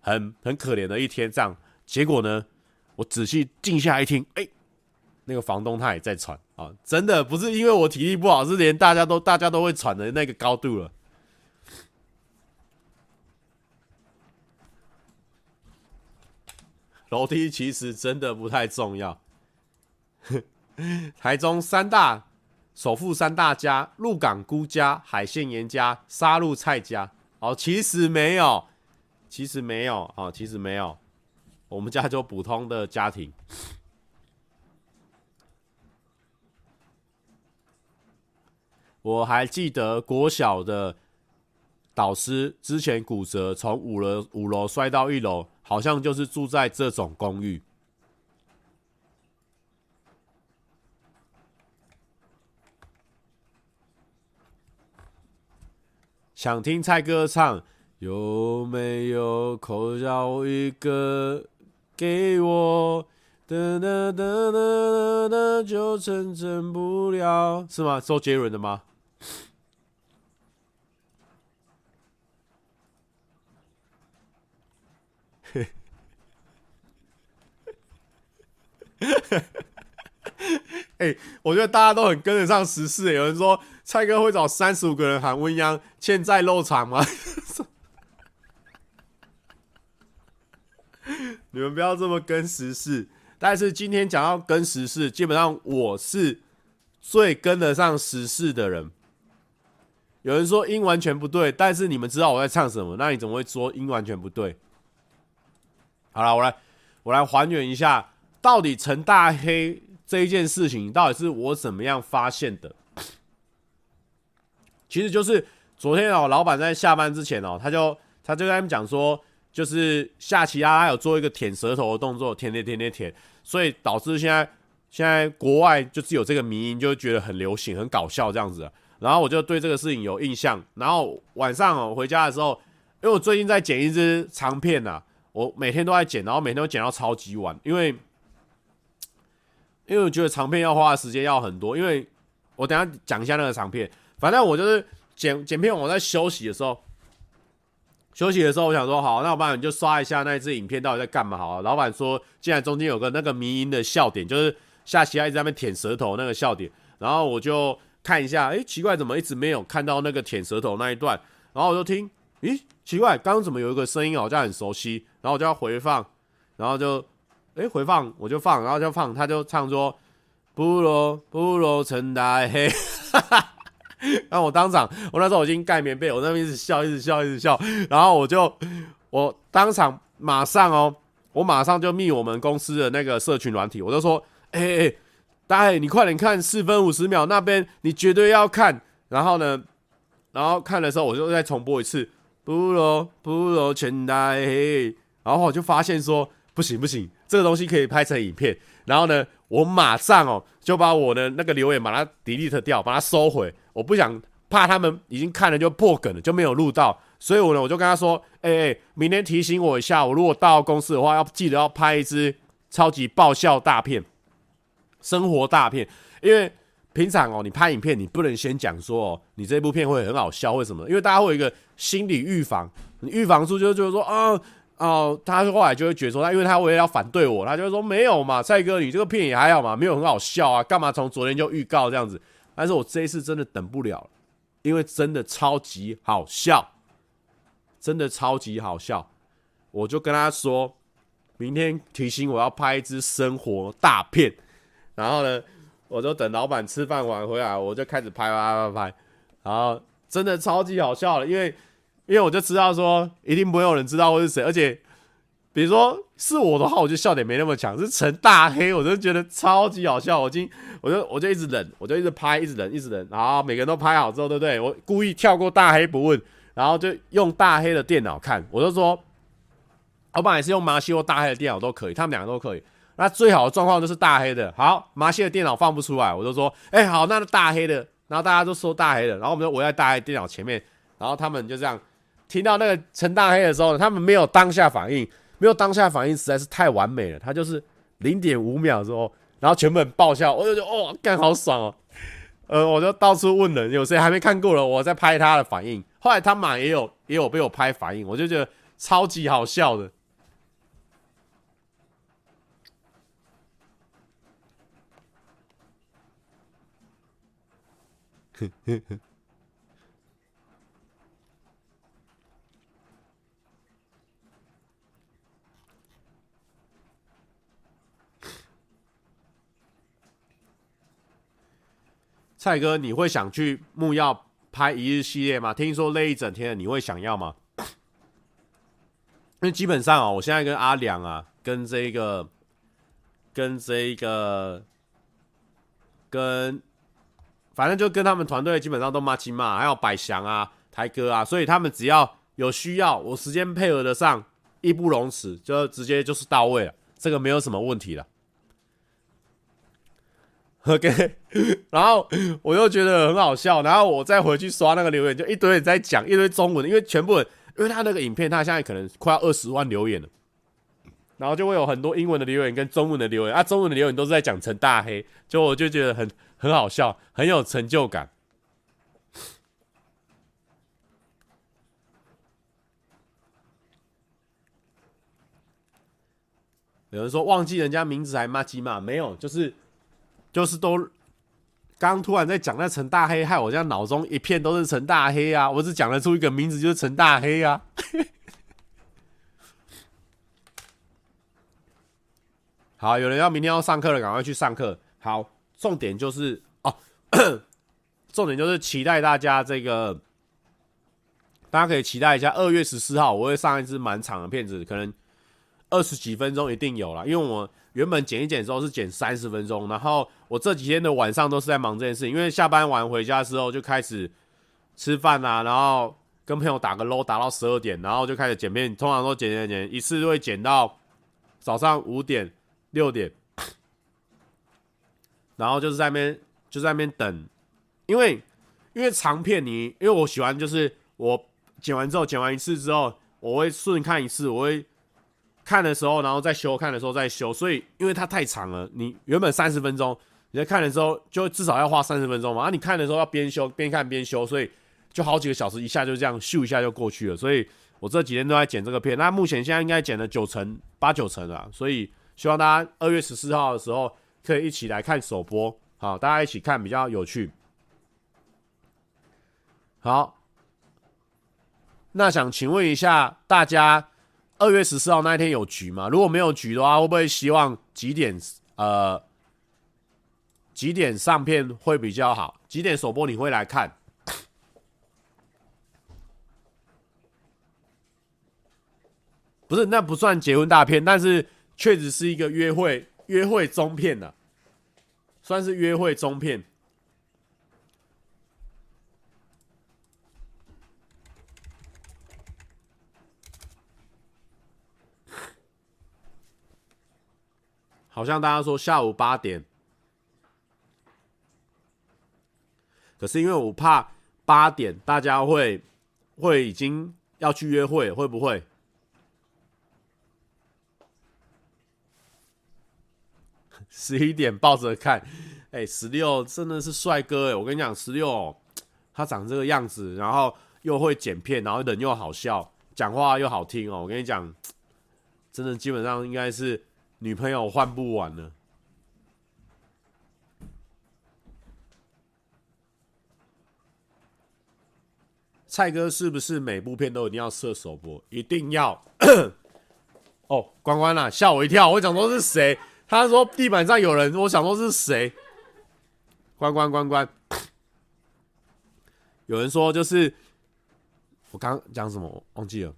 很很可怜的一天这样。结果呢，我仔细静下来一听，哎，那个房东他也在喘啊，真的不是因为我体力不好，是连大家都大家都会喘的那个高度了。楼梯其实真的不太重要。台中三大首富三大家：鹿港辜家、海线严家、沙鹿蔡家。哦，其实没有，其实没有，哦，其实没有。我们家就普通的家庭。我还记得国小的导师之前骨折，从五楼五楼摔到一楼。好像就是住在这种公寓。想听蔡哥唱，有没有口罩一个给我？哒哒哒哒哒，就成真不了，是吗？周杰伦的吗？哎，我觉得大家都很跟得上时事。有人说蔡哥会找三十五个人喊温央欠债漏场吗？你们不要这么跟时事。但是今天讲到跟时事，基本上我是最跟得上时事的人。有人说音完全不对，但是你们知道我在唱什么，那你怎么会说音完全不对？好了，我来我来还原一下，到底陈大黑这一件事情，到底是我怎么样发现的？其实就是昨天哦，老板在下班之前哦，他就他就跟他们讲说。就是夏奇拉他有做一个舔舌头的动作，舔舔舔舔舔，所以导致现在现在国外就是有这个迷因，就觉得很流行、很搞笑这样子。然后我就对这个事情有印象。然后晚上哦回家的时候，因为我最近在剪一支长片呐，我每天都在剪，然后每天都剪到超级晚，因为因为我觉得长片要花的时间要很多。因为我等下讲一下那个长片，反正我就是剪剪片，我在休息的时候。休息的时候，我想说好，那我帮你就刷一下那一支影片到底在干嘛好了。老板说，竟然中间有个那个迷因的笑点，就是夏奇拉一直在那边舔舌头那个笑点。然后我就看一下，诶，奇怪，怎么一直没有看到那个舔舌头那一段？然后我就听，咦，奇怪，刚刚怎么有一个声音好像很熟悉？然后我就要回放，然后就，诶，回放，我就放，然后就放，他就唱说，不如不如陈大黑，哈哈。然后我当场，我那时候我已经盖棉被，我那边一直笑，一直笑，一直笑。然后我就，我当场马上哦，我马上就密我们公司的那个社群软体，我就说，哎哎，大黑，你快点看四分五十秒那边，你绝对要看。然后呢，然后看的时候我就再重播一次，不如不如全大黑。然后我就发现说，不行不行，这个东西可以拍成影片。然后呢，我马上哦就把我的那个留言把它 delete 掉，把它收回。我不想怕他们已经看了就破梗了，就没有录到，所以我呢我就跟他说，哎、欸、哎，明天提醒我一下，我如果到公司的话，要记得要拍一支超级爆笑大片，生活大片，因为平常哦，你拍影片你不能先讲说哦，你这部片会很好笑，为什么？因为大家会有一个心理预防，你预防住就就是说啊哦、呃，他后来就会觉得说，他因为他为了要反对我，他就会说没有嘛，蔡哥你这个片也还好嘛，没有很好笑啊，干嘛从昨天就预告这样子？但是我这一次真的等不了，因为真的超级好笑，真的超级好笑。我就跟他说，明天提醒我要拍一支生活大片，然后呢，我就等老板吃饭完回来，我就开始拍拍拍拍，然后真的超级好笑了，因为因为我就知道说一定不会有人知道我是谁，而且。比如说是我的话，我就笑点没那么强。是陈大黑，我就觉得超级好笑。我今我就我就一直忍，我就一直拍，一直忍，一直忍。然后每个人都拍好之后，对不对？我故意跳过大黑不问，然后就用大黑的电脑看。我就说，老板也是用麻西或大黑的电脑都可以，他们两个都可以。那最好的状况就是大黑的。好，麻西的电脑放不出来，我就说，哎，好，那大黑的。然后大家都说大黑的，然后我们就围在大黑电脑前面，然后他们就这样听到那个陈大黑的时候，他们没有当下反应。没有当下反应实在是太完美了，他就是零点五秒之后，然后全部人爆笑，我就觉得哦，干好爽哦，呃，我就到处问人，有谁还没看过了，我在拍他的反应。后来他马也有也有被我拍反应，我就觉得超级好笑的。蔡哥，你会想去木曜拍一日系列吗？听说累一整天，你会想要吗？因为基本上哦，我现在跟阿良啊，跟这个，跟这个，跟，反正就跟他们团队基本上都骂亲骂，还有百祥啊、台哥啊，所以他们只要有需要，我时间配合得上，义不容辞，就直接就是到位了，这个没有什么问题了。OK，然后我又觉得很好笑，然后我再回去刷那个留言，就一堆人在讲一堆中文，因为全部，因为他那个影片，他现在可能快要二十万留言了，然后就会有很多英文的留言跟中文的留言啊，中文的留言都是在讲陈大黑，就我就觉得很很好笑，很有成就感。有人说忘记人家名字还骂鸡骂？没有，就是就是都刚突然在讲那陈大黑，害我现在脑中一片都是陈大黑啊！我只讲得出一个名字，就是陈大黑啊。好，有人要明天要上课了，赶快去上课。好，重点就是哦，重点就是期待大家这个，大家可以期待一下，二月十四号我会上一支蛮长的片子，可能。二十几分钟一定有了，因为我原本剪一剪之后是剪三十分钟，然后我这几天的晚上都是在忙这件事情，因为下班完回家的时候就开始吃饭啊，然后跟朋友打个撸，打到十二点，然后就开始剪片，通常都剪剪剪，一次就会剪到早上五点六点，然后就是在那边就在那边等，因为因为长片你，因为我喜欢就是我剪完之后剪完一次之后，我会顺看一次，我会。看的时候，然后再修；看的时候再修。所以，因为它太长了，你原本三十分钟，你在看的时候就至少要花三十分钟嘛。啊，你看的时候要边修边看边修，所以就好几个小时，一下就这样咻一下就过去了。所以我这几天都在剪这个片。那目前现在应该剪了九成八九成了，所以希望大家二月十四号的时候可以一起来看首播，好，大家一起看比较有趣。好，那想请问一下大家。二月十四号那一天有局吗？如果没有局的话，会不会希望几点？呃，几点上片会比较好？几点首播你会来看？不是，那不算结婚大片，但是确实是一个约会约会中片呢，算是约会中片。好像大家说下午八点，可是因为我怕八点大家会会已经要去约会，会不会？十一点抱着看，哎，十六真的是帅哥哎！我跟你讲，十六他长这个样子，然后又会剪片，然后人又好笑，讲话又好听哦。我跟你讲，真的基本上应该是。女朋友换不完了，蔡哥是不是每部片都一定要设首播？一定要。哦，关关啦，吓我一跳，我想说是谁？他说地板上有人，我想说是谁？关关关关，有人说就是我刚讲什么，忘记了。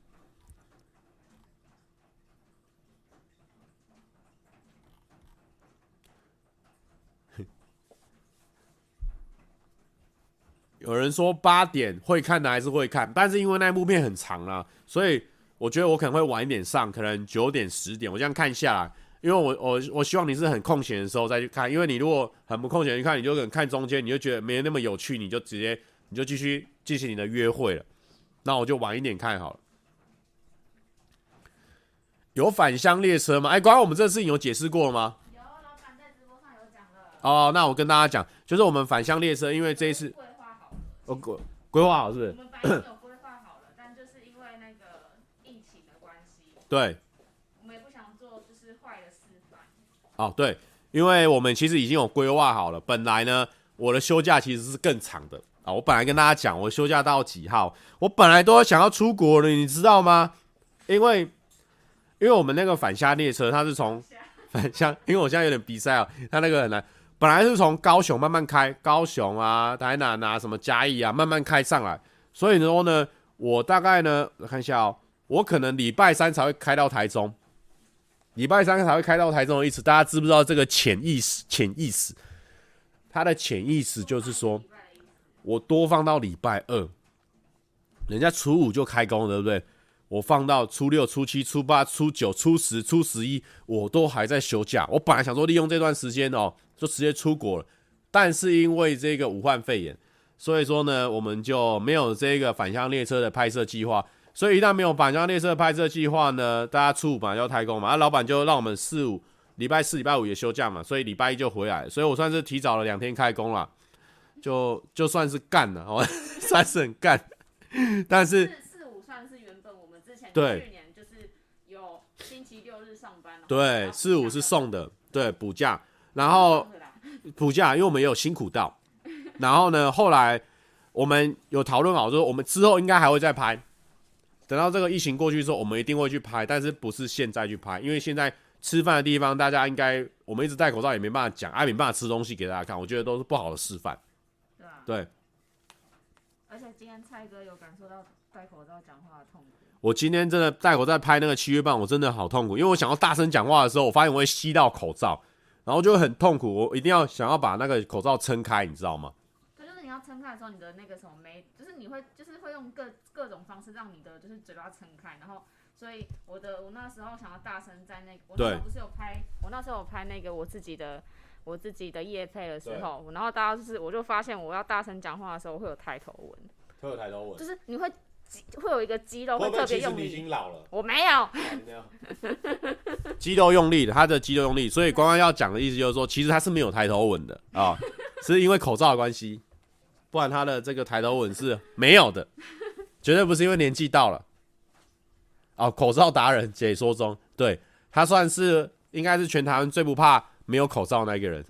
有人说八点会看的还是会看，但是因为那部片很长啦，所以我觉得我可能会晚一点上，可能九点十点。我这样看下来，因为我我我希望你是很空闲的时候再去看，因为你如果很不空闲去看，你就可能看中间，你就觉得没那么有趣，你就直接你就继续进行你的约会了。那我就晚一点看好了。有返乡列车吗？哎，关于我们这个事情有解释过了吗？有，老板在直播上有讲了。哦，那我跟大家讲，就是我们返乡列车，因为这一次。规规划好是不是？我们本来有规划好了，但就是因为那个疫情的关系，对，我们也不想做就是坏的示范。哦，对，因为我们其实已经有规划好了。本来呢，我的休假其实是更长的啊。我本来跟大家讲，我休假到几号？我本来都要想要出国了，你知道吗？因为因为我们那个返乡列车，它是从返乡，因为我现在有点鼻塞啊，它那个很难。本来是从高雄慢慢开，高雄啊、台南啊、什么嘉义啊，慢慢开上来。所以说呢，我大概呢，我看一下哦，我可能礼拜三才会开到台中，礼拜三才会开到台中的意思，大家知不知道这个潜意识？潜意识，他的潜意识就是说，我多放到礼拜二，人家初五就开工了，对不对？我放到初六、初七、初八、初九、初十、初十一，我都还在休假。我本来想说利用这段时间哦。就直接出国了，但是因为这个武汉肺炎，所以说呢，我们就没有这个返乡列车的拍摄计划。所以一旦没有返乡列车的拍摄计划呢，大家初五本来就要开工嘛，那、啊、老板就让我们四五礼拜四、礼拜五也休假嘛，所以礼拜一就回来，所以我算是提早了两天开工了，就就算是干了，哦，算是很干，但是四五算是原本我们之前对去年就是有星期六日上班，对，四五是送的，对，补假，然后补假，因为我们也有辛苦到，然后呢，后来我们有讨论好说，我们之后应该还会再拍。等到这个疫情过去之后，我们一定会去拍，但是不是现在去拍，因为现在吃饭的地方，大家应该我们一直戴口罩也没办法讲，也没办法吃东西给大家看，我觉得都是不好的示范。对啊。对。而且今天蔡哥有感受到戴口罩讲话的痛苦。我今天真的戴我，在拍那个七月半，我真的好痛苦，因为我想要大声讲话的时候，我发现我会吸到口罩，然后就会很痛苦，我一定要想要把那个口罩撑开，你知道吗？可就是你要撑开的时候，你的那个什么没，就是你会就是会用各各种方式让你的就是嘴巴撑开，然后所以我的我那时候想要大声在那个，我那时候不是有拍，我那时候有拍那个我自己的我自己的夜配的时候，然后大家就是我就发现我要大声讲话的时候会有抬头纹，会有抬头纹，就是你会会有一个肌肉会特别用力，已经老了，我没有，肌肉用力的，他的肌肉用力，所以刚刚要讲的意思就是说，其实他是没有抬头纹的啊，是因为口罩的关系。不然他的这个抬头纹是没有的，绝对不是因为年纪到了。哦，口罩达人解说中，对，他算是应该是全台湾最不怕没有口罩的那个人。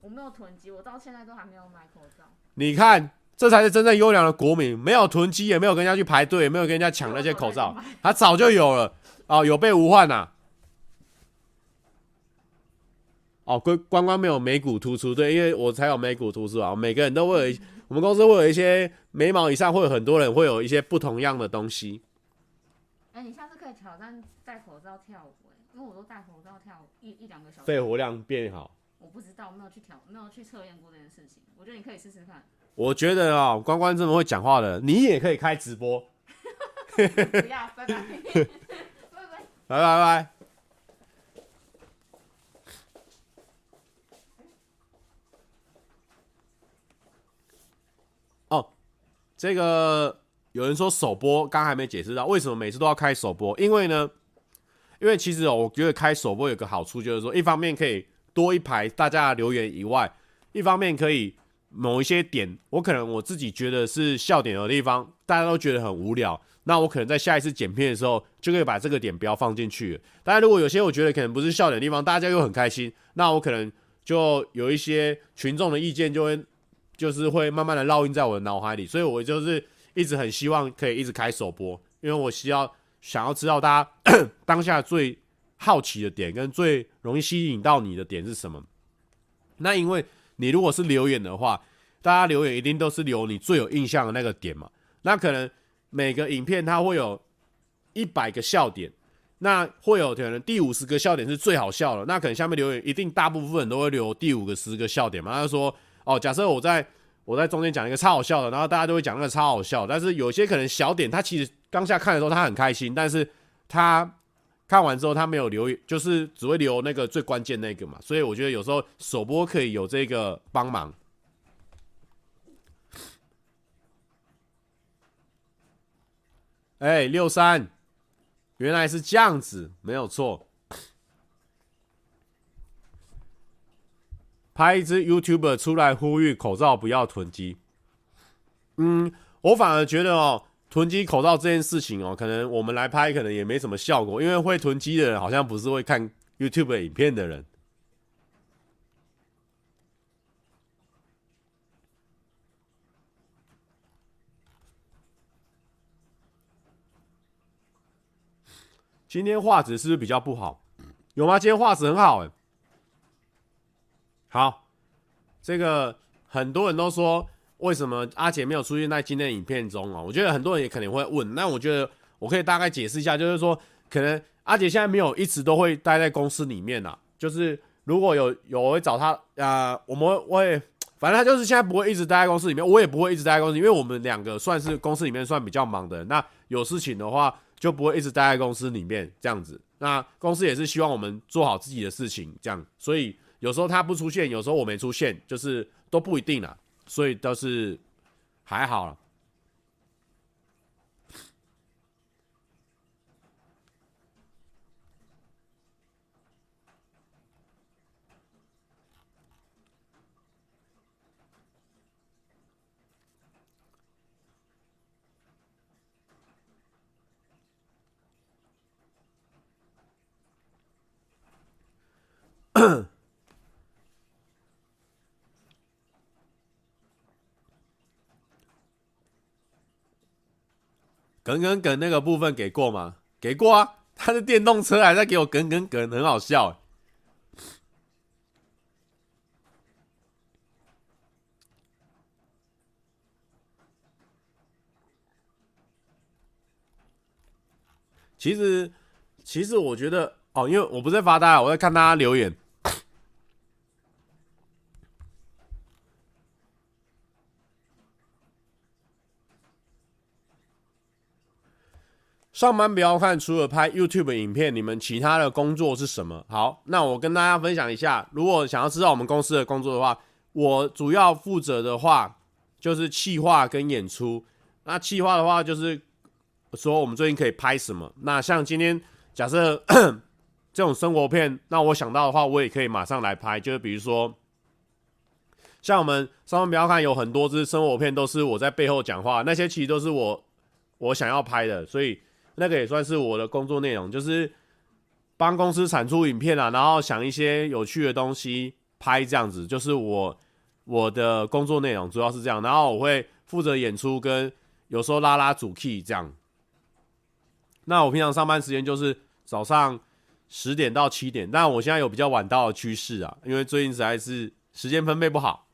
我没有囤积，我到现在都还没有买口罩。你看，这才是真正优良的国民，没有囤积，也没有跟人家去排队，也没有跟人家抢那些口罩，他早就有了。哦，有备无患呐。哦，关关关没有眉骨突出，对，因为我才有眉骨突出啊。每个人都会有，我们公司会有一些眉毛以上，会有很多人会有一些不同样的东西。哎、欸，你下次可以挑战戴口罩跳舞，因为我都戴口罩跳一一两个小时，肺活量变好。我不知道，没有去调，没有去测验过这件事情。我觉得你可以试试看。我觉得啊、哦，关关这么会讲话的，你也可以开直播。不要，拜拜，拜拜，拜拜拜。这个有人说首播，刚还没解释到为什么每次都要开首播，因为呢，因为其实哦，我觉得开首播有个好处，就是说一方面可以多一排大家的留言以外，一方面可以某一些点，我可能我自己觉得是笑点的地方，大家都觉得很无聊，那我可能在下一次剪片的时候就可以把这个点不要放进去。当然，如果有些我觉得可能不是笑点的地方，大家又很开心，那我可能就有一些群众的意见就会。就是会慢慢的烙印在我的脑海里，所以我就是一直很希望可以一直开首播，因为我需要想要知道大家当下最好奇的点跟最容易吸引到你的点是什么。那因为你如果是留言的话，大家留言一定都是留你最有印象的那个点嘛。那可能每个影片它会有一百个笑点，那会有可能第五十个笑点是最好笑的，那可能下面留言一定大部分都会留第五个十个笑点嘛。他就说。哦，假设我在我在中间讲一个超好笑的，然后大家都会讲那个超好笑，但是有些可能小点，他其实当下看的时候他很开心，但是他看完之后他没有留，就是只会留那个最关键那个嘛，所以我觉得有时候首播可以有这个帮忙。哎，六三，原来是这样子，没有错。拍一支 YouTuber 出来呼吁口罩不要囤积，嗯，我反而觉得哦，囤积口罩这件事情哦，可能我们来拍可能也没什么效果，因为会囤积的人好像不是会看 YouTube 影片的人。今天画质是不是比较不好？有吗？今天画质很好哎。好，这个很多人都说，为什么阿杰没有出现在今天的影片中啊？我觉得很多人也可能会问，那我觉得我可以大概解释一下，就是说，可能阿杰现在没有一直都会待在公司里面啊，就是如果有有会找他啊、呃，我们会，反正他就是现在不会一直待在公司里面，我也不会一直待在公司，因为我们两个算是公司里面算比较忙的，那有事情的话就不会一直待在公司里面这样子。那公司也是希望我们做好自己的事情，这样，所以。有时候他不出现，有时候我没出现，就是都不一定啦，所以都是还好啦。梗梗梗那个部分给过吗？给过啊，他的电动车还在给我梗梗梗，很好笑。其实，其实我觉得哦，因为我不在发呆，我在看大家留言。上班不要看，除了拍 YouTube 影片，你们其他的工作是什么？好，那我跟大家分享一下。如果想要知道我们公司的工作的话，我主要负责的话就是企划跟演出。那企划的话就是说我们最近可以拍什么。那像今天假设 这种生活片，那我想到的话，我也可以马上来拍。就是比如说，像我们上班不要看，有很多支生活片都是我在背后讲话，那些其实都是我我想要拍的，所以。那个也算是我的工作内容，就是帮公司产出影片啊，然后想一些有趣的东西拍，这样子就是我我的工作内容，主要是这样。然后我会负责演出，跟有时候拉拉主 key 这样。那我平常上班时间就是早上十点到七点，但我现在有比较晚到的趋势啊，因为最近实在是时间分配不好。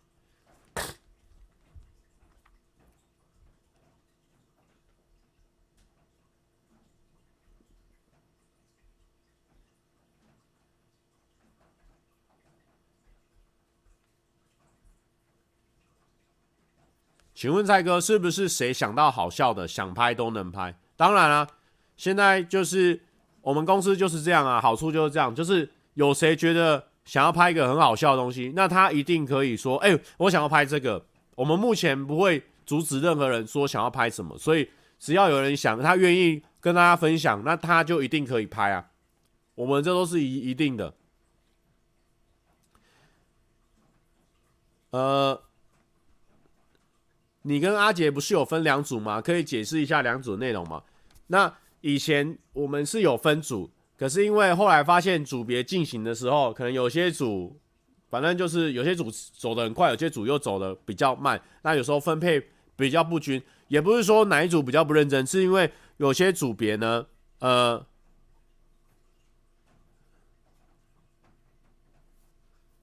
请问蔡哥，是不是谁想到好笑的，想拍都能拍？当然啦，现在就是我们公司就是这样啊，好处就是这样，就是有谁觉得想要拍一个很好笑的东西，那他一定可以说，哎，我想要拍这个。我们目前不会阻止任何人说想要拍什么，所以只要有人想，他愿意跟大家分享，那他就一定可以拍啊。我们这都是一一定的。呃。你跟阿杰不是有分两组吗？可以解释一下两组内容吗？那以前我们是有分组，可是因为后来发现组别进行的时候，可能有些组，反正就是有些组走得很快，有些组又走得比较慢。那有时候分配比较不均，也不是说哪一组比较不认真，是因为有些组别呢，呃，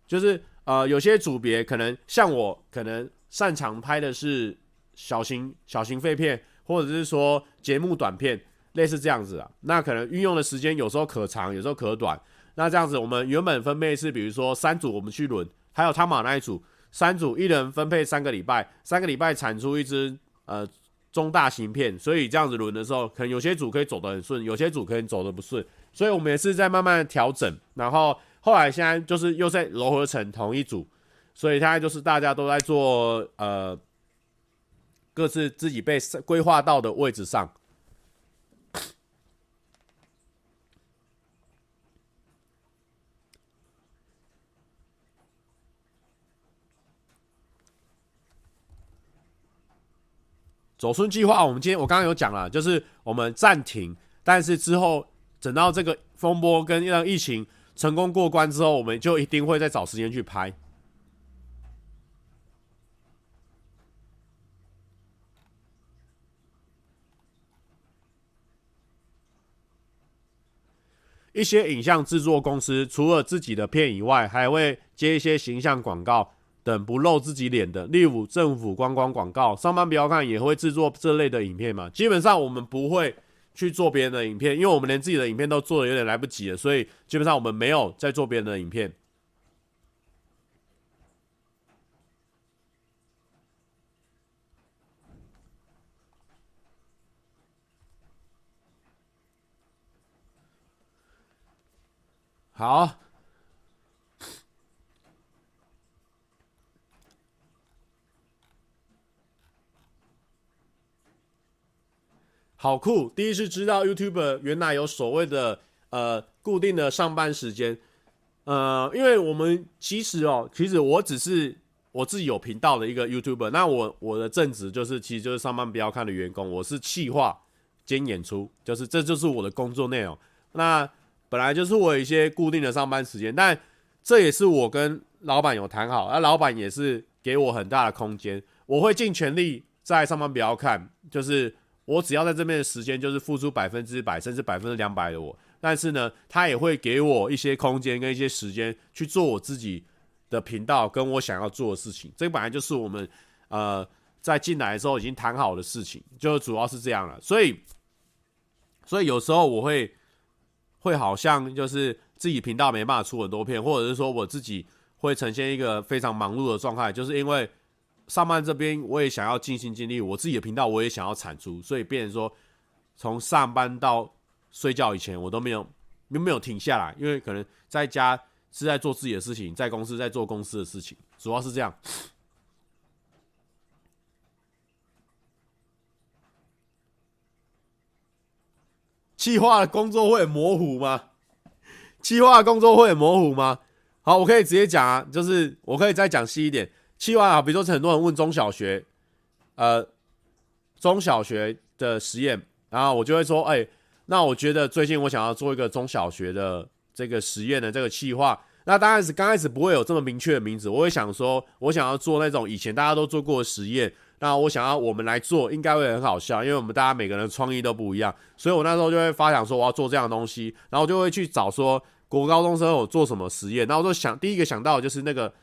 就是呃有些组别可能像我可能。擅长拍的是小型小型废片，或者是说节目短片，类似这样子啊。那可能运用的时间有时候可长，有时候可短。那这样子，我们原本分配是，比如说三组我们去轮，还有汤马那一组，三组一人分配三个礼拜，三个礼拜产出一支呃中大型片。所以这样子轮的时候，可能有些组可以走得很顺，有些组可以走得不顺。所以我们也是在慢慢调整。然后后来现在就是又在揉合成同一组。所以现在就是大家都在做，呃，各自自己被规划到的位置上。走顺计划，我们今天我刚刚有讲了，就是我们暂停，但是之后等到这个风波跟让疫情成功过关之后，我们就一定会再找时间去拍。一些影像制作公司除了自己的片以外，还会接一些形象广告等不露自己脸的，例如政府观光广告。上班不要看也会制作这类的影片嘛。基本上我们不会去做别人的影片，因为我们连自己的影片都做的有点来不及了，所以基本上我们没有在做别人的影片。好。好酷！第一次知道 YouTube 原来有所谓的呃固定的上班时间，呃，因为我们其实哦，其实我只是我自己有频道的一个 YouTuber，那我我的正职就是其实就是上班不要看的员工，我是企划兼演出，就是这就是我的工作内容。那本来就是我有一些固定的上班时间，但这也是我跟老板有谈好，那老板也是给我很大的空间，我会尽全力在上班不要看，就是。我只要在这边的时间，就是付出百分之百，甚至百分之两百的我。但是呢，他也会给我一些空间跟一些时间去做我自己的频道，跟我想要做的事情。这本来就是我们呃在进来的时候已经谈好的事情，就主要是这样了。所以，所以有时候我会会好像就是自己频道没办法出很多片，或者是说我自己会呈现一个非常忙碌的状态，就是因为。上班这边我也想要尽心尽力，我自己的频道我也想要产出，所以变成说，从上班到睡觉以前，我都没有没没有停下来，因为可能在家是在做自己的事情，在公司在做公司的事情，主要是这样。企划的工作会很模糊吗？企划的工作会很模糊吗？好，我可以直接讲啊，就是我可以再讲细一点。企划啊，比如说很多人问中小学，呃，中小学的实验，然后我就会说，哎、那我觉得最近我想要做一个中小学的这个实验的这个企划，那当然是刚开始不会有这么明确的名字，我会想说，我想要做那种以前大家都做过的实验，那我想要我们来做，应该会很好笑，因为我们大家每个人创意都不一样，所以我那时候就会发想说，我要做这样的东西，然后就会去找说国高中生有做什么实验，然后我就想第一个想到就是那个。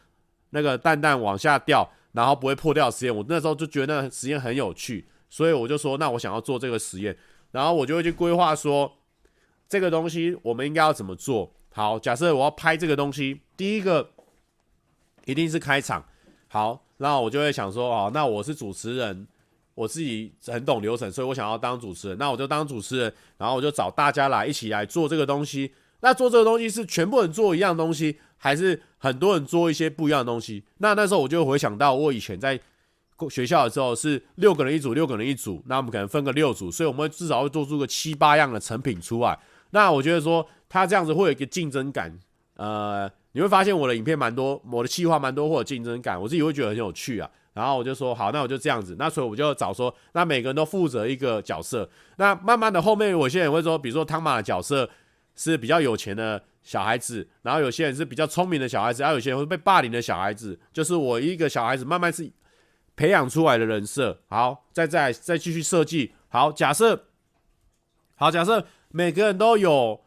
那个蛋蛋往下掉，然后不会破掉实验，我那时候就觉得那个实验很有趣，所以我就说，那我想要做这个实验，然后我就会去规划说，这个东西我们应该要怎么做。好，假设我要拍这个东西，第一个一定是开场。好，那我就会想说，哦，那我是主持人，我自己很懂流程，所以我想要当主持人，那我就当主持人，然后我就找大家来一起来做这个东西。那做这个东西是全部人做一样东西，还是很多人做一些不一样的东西？那那时候我就回想到我以前在学校的时候是六个人一组，六个人一组，那我们可能分个六组，所以我们至少会做出个七八样的成品出来。那我觉得说他这样子会有一个竞争感，呃，你会发现我的影片蛮多，我的企划蛮多，或者竞争感，我自己会觉得很有趣啊。然后我就说好，那我就这样子。那所以我就找说，那每个人都负责一个角色。那慢慢的后面，我现在也会说，比如说汤马的角色。是比较有钱的小孩子，然后有些人是比较聪明的小孩子，还有些人会被霸凌的小孩子，就是我一个小孩子慢慢是培养出来的人设。好，再再再继续设计。好，假设，好，假设每个人都有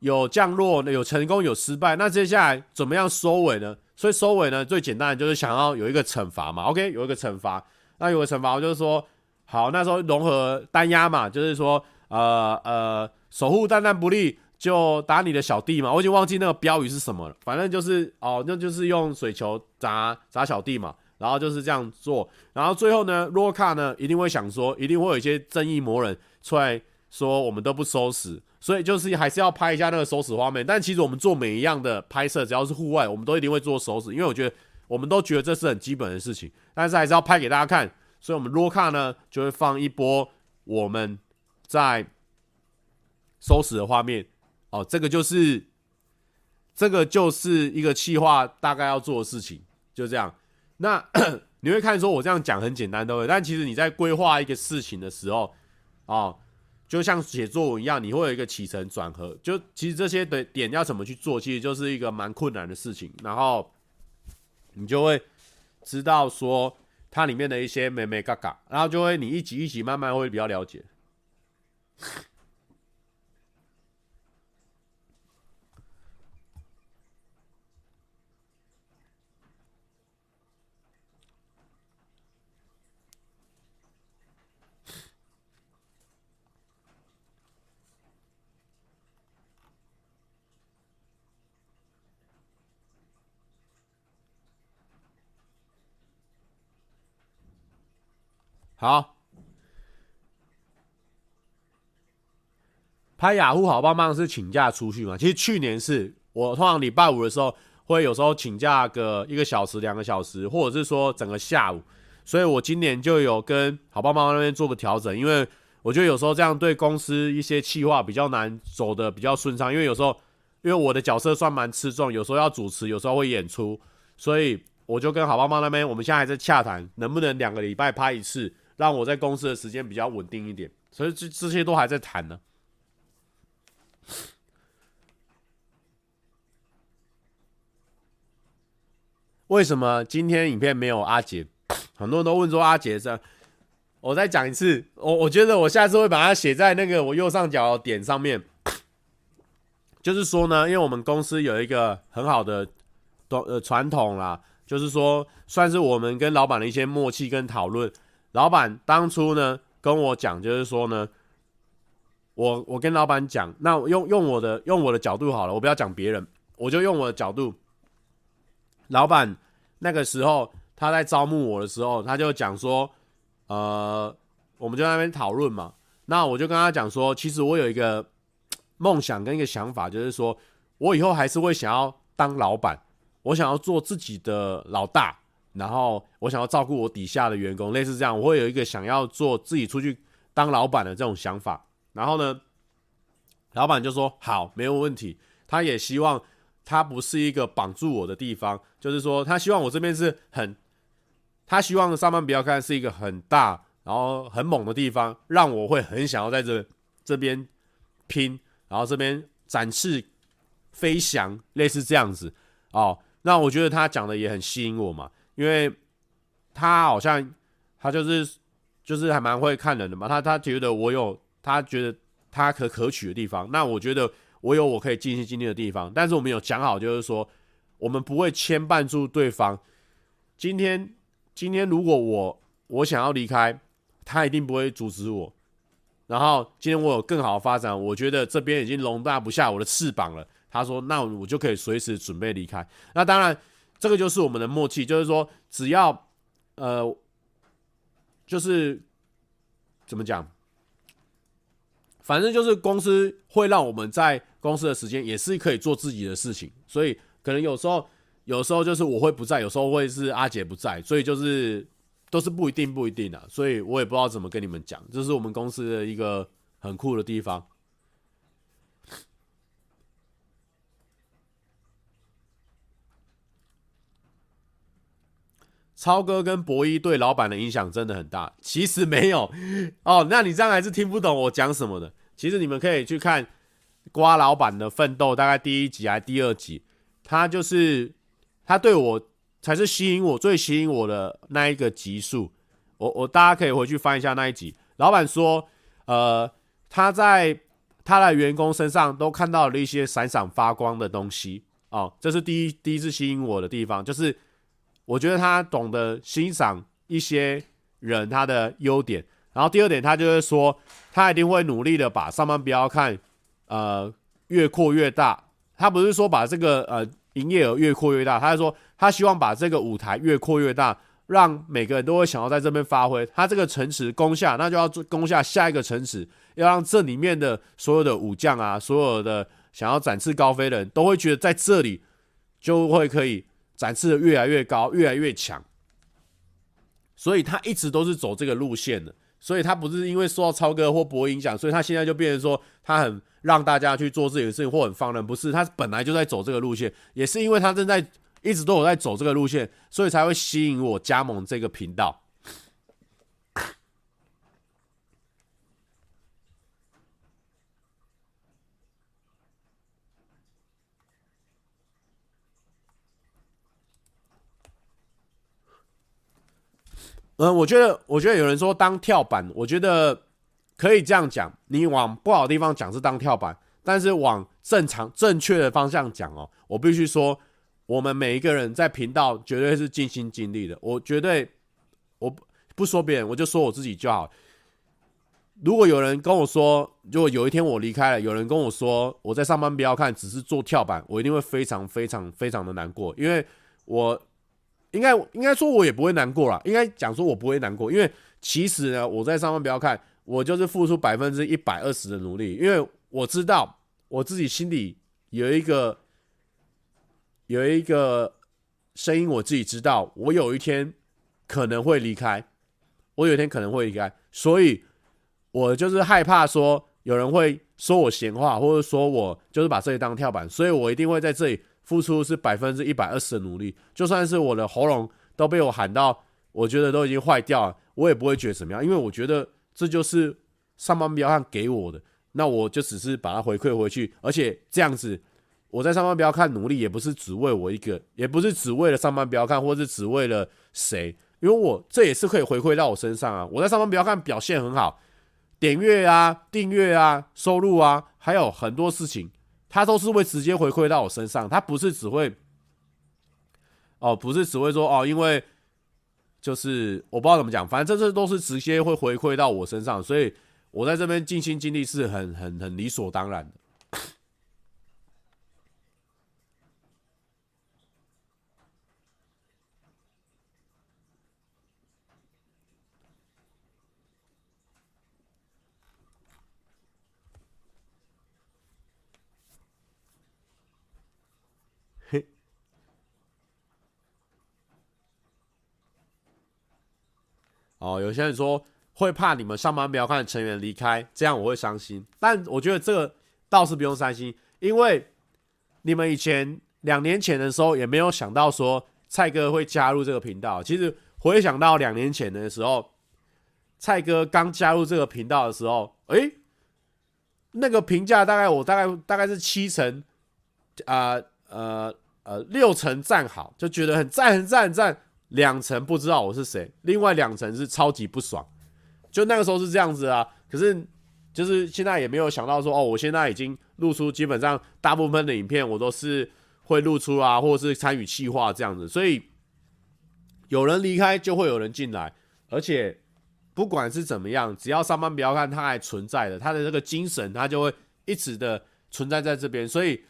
有降落，有成功，有失败，那接下来怎么样收尾呢？所以收尾呢，最简单的就是想要有一个惩罚嘛。OK，有一个惩罚，那有个惩罚，就是说，好，那时候融合单压嘛，就是说，呃呃，守护蛋蛋不利。就打你的小弟嘛，我已经忘记那个标语是什么了。反正就是哦，那就是用水球砸砸小弟嘛，然后就是这样做。然后最后呢，洛卡呢一定会想说，一定会有一些正义魔人出来说我们都不收拾，所以就是还是要拍一下那个手指画面。但其实我们做每一样的拍摄，只要是户外，我们都一定会做手指，因为我觉得我们都觉得这是很基本的事情。但是还是要拍给大家看，所以我们洛卡呢就会放一波我们在收拾的画面。哦，这个就是，这个就是一个企划大概要做的事情，就这样。那你会看说，我这样讲很简单，对不对？但其实你在规划一个事情的时候，哦，就像写作文一样，你会有一个起承转合。就其实这些的点要怎么去做，其实就是一个蛮困难的事情。然后你就会知道说它里面的一些美眉嘎嘎，然后就会你一集一集慢慢会比较了解。好，拍雅虎好棒棒是请假出去嘛？其实去年是我通常礼拜五的时候会有时候请假个一个小时、两个小时，或者是说整个下午。所以我今年就有跟好棒棒那边做个调整，因为我觉得有时候这样对公司一些企划比较难走得比较顺畅，因为有时候因为我的角色算蛮吃重，有时候要主持，有时候会演出，所以我就跟好棒棒那边，我们现在还在洽谈，能不能两个礼拜拍一次，让我在公司的时间比较稳定一点，所以这这些都还在谈呢。为什么今天影片没有阿杰？很多人都问说阿杰这，我再讲一次，我我觉得我下次会把它写在那个我右上角点上面。就是说呢，因为我们公司有一个很好的呃传统啦，就是说算是我们跟老板的一些默契跟讨论。老板当初呢跟我讲，就是说呢，我我跟老板讲，那用用我的用我的角度好了，我不要讲别人，我就用我的角度。老板那个时候他在招募我的时候，他就讲说，呃，我们就在那边讨论嘛。那我就跟他讲说，其实我有一个梦想跟一个想法，就是说我以后还是会想要当老板，我想要做自己的老大，然后我想要照顾我底下的员工，类似这样，我会有一个想要做自己出去当老板的这种想法。然后呢，老板就说好，没有问题，他也希望。他不是一个绑住我的地方，就是说，他希望我这边是很，他希望上班不要看是一个很大，然后很猛的地方，让我会很想要在这这边拼，然后这边展翅飞翔，类似这样子哦。那我觉得他讲的也很吸引我嘛，因为他好像他就是就是还蛮会看人的嘛，他他觉得我有他觉得他可可取的地方，那我觉得。我有我可以尽心尽力的地方，但是我们有讲好，就是说我们不会牵绊住对方。今天，今天如果我我想要离开，他一定不会阻止我。然后今天我有更好的发展，我觉得这边已经容纳不下我的翅膀了。他说，那我就可以随时准备离开。那当然，这个就是我们的默契，就是说只要呃，就是怎么讲？反正就是公司会让我们在公司的时间也是可以做自己的事情，所以可能有时候有时候就是我会不在，有时候会是阿杰不在，所以就是都是不一定不一定的，所以我也不知道怎么跟你们讲，这是我们公司的一个很酷的地方。超哥跟博一对老板的影响真的很大，其实没有哦，那你这样还是听不懂我讲什么的。其实你们可以去看瓜老板的奋斗，大概第一集还是第二集，他就是他对我才是吸引我最吸引我的那一个集数。我我大家可以回去翻一下那一集。老板说，呃，他在他的员工身上都看到了一些闪闪发光的东西哦，这是第一第一次吸引我的地方，就是我觉得他懂得欣赏一些人他的优点。然后第二点，他就是说，他一定会努力的把上班不要看，呃，越扩越大。他不是说把这个呃营业额越扩越大，他是说他希望把这个舞台越扩越大，让每个人都会想要在这边发挥。他这个城池攻下，那就要攻下下一个城池，要让这里面的所有的武将啊，所有的想要展翅高飞的人都会觉得在这里就会可以展示的越来越高，越来越强。所以他一直都是走这个路线的。所以他不是因为受到超哥或博影响，所以他现在就变成说他很让大家去做自己的事情或很放任，不是，他本来就在走这个路线，也是因为他正在一直都有在走这个路线，所以才会吸引我加盟这个频道。嗯，我觉得，我觉得有人说当跳板，我觉得可以这样讲。你往不好的地方讲是当跳板，但是往正常、正确的方向讲哦，我必须说，我们每一个人在频道绝对是尽心尽力的。我绝对，我不说别人，我就说我自己就好。如果有人跟我说，如果有一天我离开了，有人跟我说我在上班不要看，只是做跳板，我一定会非常非常非常的难过，因为我。应该应该说，我也不会难过啦。应该讲说，我不会难过，因为其实呢，我在上方不要看，我就是付出百分之一百二十的努力，因为我知道我自己心里有一个有一个声音，我自己知道，我有一天可能会离开，我有一天可能会离开，所以我就是害怕说有人会说我闲话，或者说我就是把这里当跳板，所以我一定会在这里付出是百分之一百二十的努力，就算是我的喉咙都被我喊到，我觉得都已经坏掉了，我也不会觉得怎么样，因为我觉得这就是上班不要看给我的，那我就只是把它回馈回去，而且这样子我在上班不要看努力，也不是只为我一个，也不是只为了上班不要看，或是只为了谁，因为我这也是可以回馈到我身上啊，我在上班不要看表现很好。点阅啊，订阅啊，收入啊，还有很多事情，他都是会直接回馈到我身上。他不是只会，哦，不是只会说哦，因为就是我不知道怎么讲，反正这这都是直接会回馈到我身上，所以我在这边尽心尽力是很很很理所当然的。哦，有些人说会怕你们上班不要看成员离开，这样我会伤心。但我觉得这个倒是不用伤心，因为你们以前两年前的时候也没有想到说蔡哥会加入这个频道。其实回想到两年前的时候，蔡哥刚加入这个频道的时候，诶，那个评价大概我大概大概是七成，啊呃呃，呃六成赞好，就觉得很赞很赞很赞。两层不知道我是谁，另外两层是超级不爽，就那个时候是这样子啊。可是就是现在也没有想到说，哦，我现在已经露出，基本上大部分的影片我都是会露出啊，或者是参与企划这样子。所以有人离开就会有人进来，而且不管是怎么样，只要上班不要看，他还存在的，他的这个精神，他就会一直的存在在这边。所以。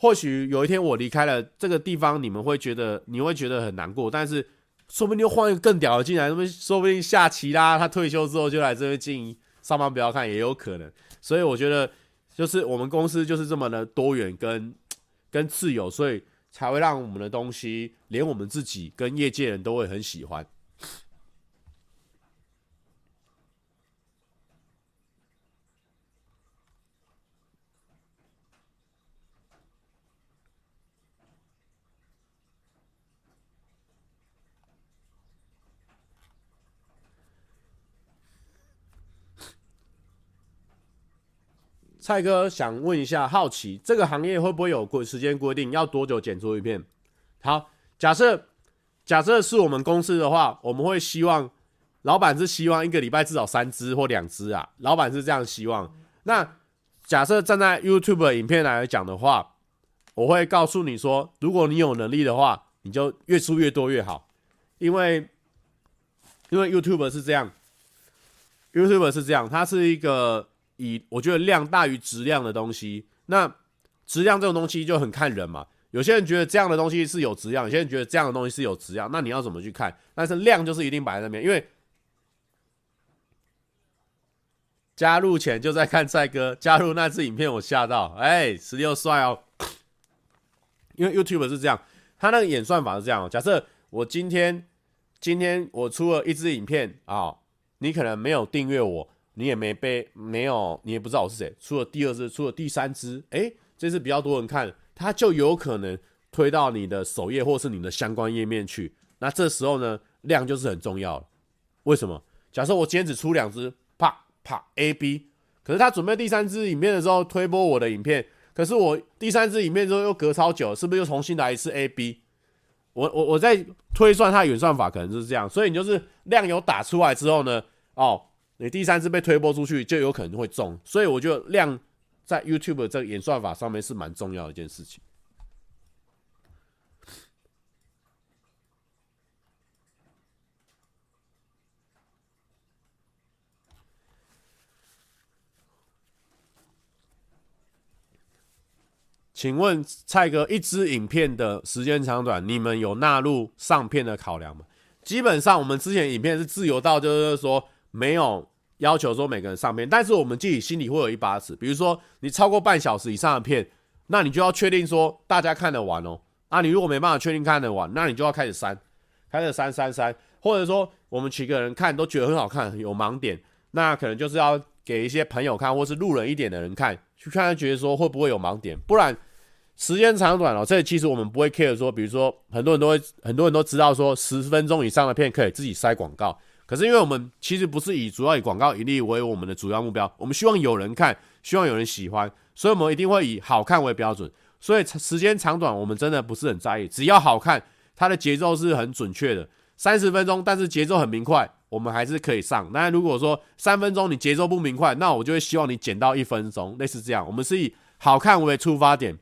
或许有一天我离开了这个地方，你们会觉得你会觉得很难过，但是说不定又换一个更屌的进来，说不定说不定下棋啦，他退休之后就来这边经营，上班不要看也有可能。所以我觉得就是我们公司就是这么的多元跟 跟自由，所以才会让我们的东西连我们自己跟业界人都会很喜欢。蔡哥想问一下，好奇这个行业会不会有规时间规定，要多久剪出一片？好，假设假设是我们公司的话，我们会希望老板是希望一个礼拜至少三支或两支啊，老板是这样希望。那假设站在 YouTube 影片来讲的话，我会告诉你说，如果你有能力的话，你就越出越多越好，因为因为 YouTube 是这样，YouTube 是这样，它是一个。以我觉得量大于质量的东西，那质量这种东西就很看人嘛。有些人觉得这样的东西是有质量，有些人觉得这样的东西是有质量，那你要怎么去看？但是量就是一定摆在那边，因为加入前就在看帅哥加入那支影片，我吓到，哎，十六帅哦。因为 YouTube 是这样，他那个演算法是这样。假设我今天今天我出了一支影片啊，你可能没有订阅我。你也没被没有，你也不知道我是谁。出了第二支，出了第三支，诶，这次比较多人看，它就有可能推到你的首页或是你的相关页面去。那这时候呢，量就是很重要了。为什么？假设我今天只出两支，啪啪 A B，可是他准备第三支影片的时候推播我的影片，可是我第三支影片之后又隔超久，是不是又重新来一次 A B？我我我在推算它的演算法可能就是这样，所以你就是量有打出来之后呢，哦。你第三次被推播出去，就有可能会中，所以我觉得量在 YouTube 这个演算法上面是蛮重要的一件事情。请问蔡哥，一支影片的时间长短，你们有纳入上片的考量吗？基本上，我们之前影片是自由到，就是说。没有要求说每个人上片，但是我们自己心里会有一把尺。比如说你超过半小时以上的片，那你就要确定说大家看得完哦。啊，你如果没办法确定看得完，那你就要开始删，开始删删删。或者说我们几个人看都觉得很好看，有盲点，那可能就是要给一些朋友看，或是路人一点的人看，去看他觉得说会不会有盲点，不然时间长短哦，这其实我们不会 care 说，比如说很多人都会，很多人都知道说十分钟以上的片可以自己塞广告，可是因为我们其实不是以主要以广告盈利为我们的主要目标，我们希望有人看，希望有人喜欢，所以我们一定会以好看为标准，所以时间长短我们真的不是很在意，只要好看，它的节奏是很准确的，三十分钟，但是节奏很明快。我们还是可以上，那如果说三分钟你节奏不明快，那我就会希望你减到一分钟，类似这样。我们是以好看为出发点，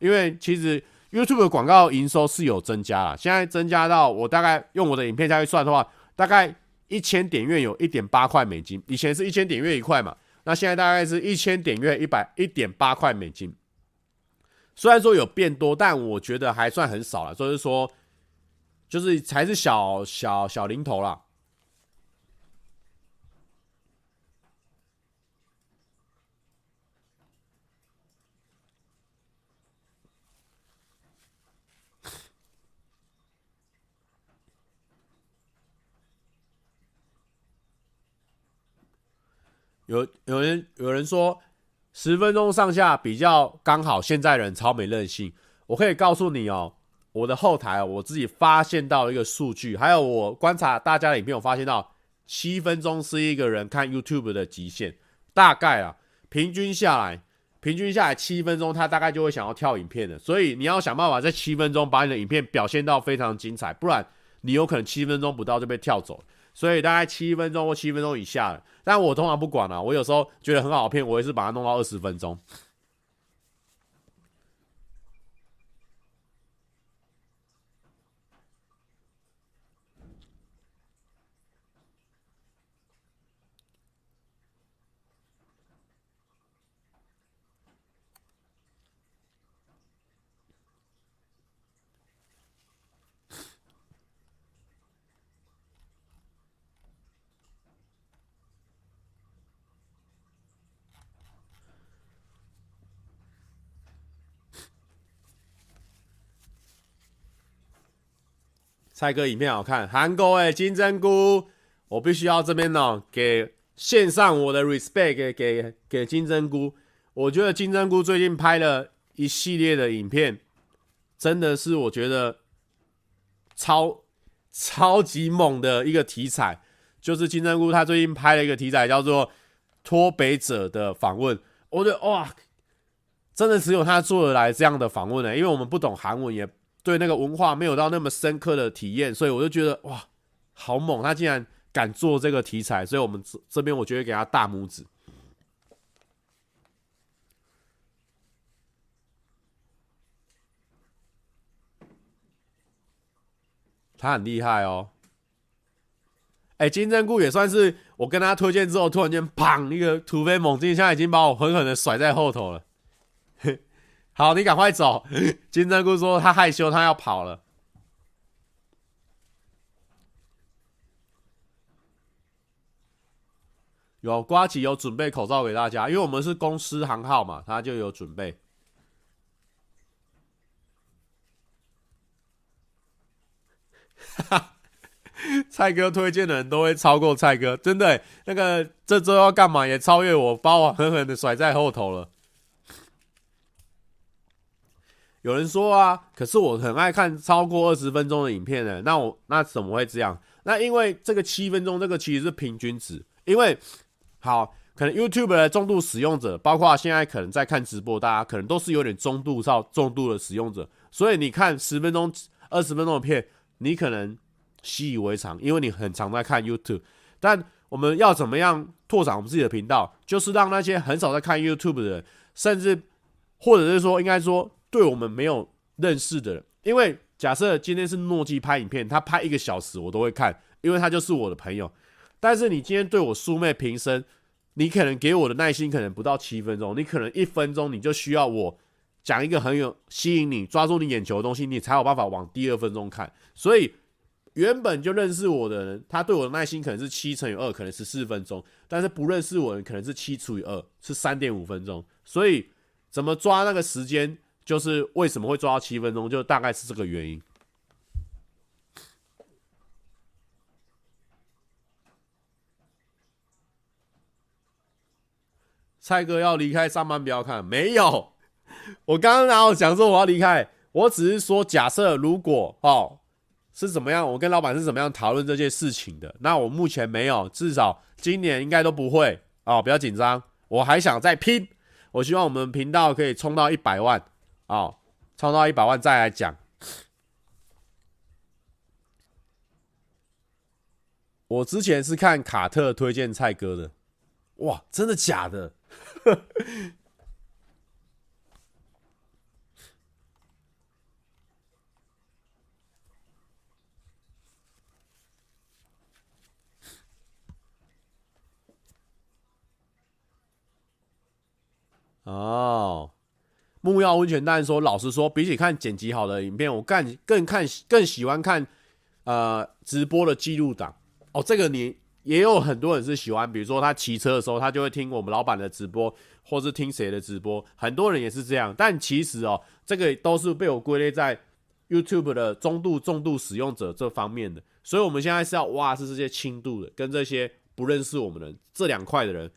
因为其实 YouTube 的广告营收是有增加了，现在增加到我大概用我的影片下去算的话，大概一千点阅有一点八块美金，以前是一千点阅一块嘛，那现在大概是一千点阅一百一点八块美金。虽然说有变多，但我觉得还算很少了，所以说就是才是小小小零头啦。有有人有人说十分钟上下比较刚好，现在人超没韧性。我可以告诉你哦，我的后台我自己发现到一个数据，还有我观察大家的影片，我发现到七分钟是一个人看 YouTube 的极限，大概啊，平均下来，平均下来七分钟，他大概就会想要跳影片的。所以你要想办法在七分钟把你的影片表现到非常精彩，不然你有可能七分钟不到就被跳走。所以大概七分钟或七分钟以下，但我通常不管了、我有时候觉得很好骗，我也是把它弄到二十分钟。蔡哥影片好看，韩国诶，金针菇，我必须要这边呢，给献上我的 respect 给给给金针菇。我觉得金针菇最近拍了一系列的影片，真的是我觉得超超级猛的一个题材。就是金针菇他最近拍了一个题材叫做脱北者的访问，我觉得哇，真的只有他做得来这样的访问呢，因为我们不懂韩文也。对那个文化没有到那么深刻的体验，所以我就觉得哇，好猛！他竟然敢做这个题材，所以我们这这边我觉得给他大拇指。他很厉害哦。哎，金针菇也算是我跟他推荐之后，突然间砰一个突飞猛进，现在已经把我狠狠的甩在后头了。好，你赶快走。金针菇说他害羞，他要跑了。有瓜吉有准备口罩给大家，因为我们是公司行号嘛，他就有准备。哈哈，蔡哥推荐的人都会超过蔡哥，真的。那个这周要干嘛也超越我，把我狠狠的甩在后头了。有人说啊，可是我很爱看超过二十分钟的影片呢。那我那怎么会这样？那因为这个七分钟，这个其实是平均值。因为好，可能 YouTube 的重度使用者，包括现在可能在看直播，大家可能都是有点中度到重度的使用者。所以你看十分钟、二十分钟的片，你可能习以为常，因为你很常在看 YouTube。但我们要怎么样拓展我们自己的频道？就是让那些很少在看 YouTube 的人，甚至或者是说，应该说。对我们没有认识的人，因为假设今天是诺基拍影片，他拍一个小时我都会看，因为他就是我的朋友。但是你今天对我素昧平生，你可能给我的耐心可能不到七分钟，你可能一分钟你就需要我讲一个很有吸引你、抓住你眼球的东西，你才有办法往第二分钟看。所以原本就认识我的人，他对我的耐心可能是七乘以二，可能十四分钟，但是不认识我的人可能是七除以二，是三点五分钟。所以怎么抓那个时间？就是为什么会抓到七分钟，就大概是这个原因。蔡哥要离开上班，不要看，没有。我刚刚然后讲说我要离开？我只是说，假设如果哦是怎么样，我跟老板是怎么样讨论这件事情的。那我目前没有，至少今年应该都不会哦，不要紧张，我还想再拼。我希望我们频道可以冲到一百万哦，冲到一百万再来讲。我之前是看卡特推荐蔡哥的，哇，真的假的？哦，木曜温泉蛋说：“老实说，比起看剪辑好的影片，我更更看更喜欢看呃直播的记录档。哦，这个你也有很多人是喜欢，比如说他骑车的时候，他就会听我们老板的直播，或是听谁的直播。很多人也是这样。但其实哦，这个都是被我归类在 YouTube 的中度、重度使用者这方面的。所以，我们现在是要挖是这些轻度的，跟这些不认识我们的这两块的人。”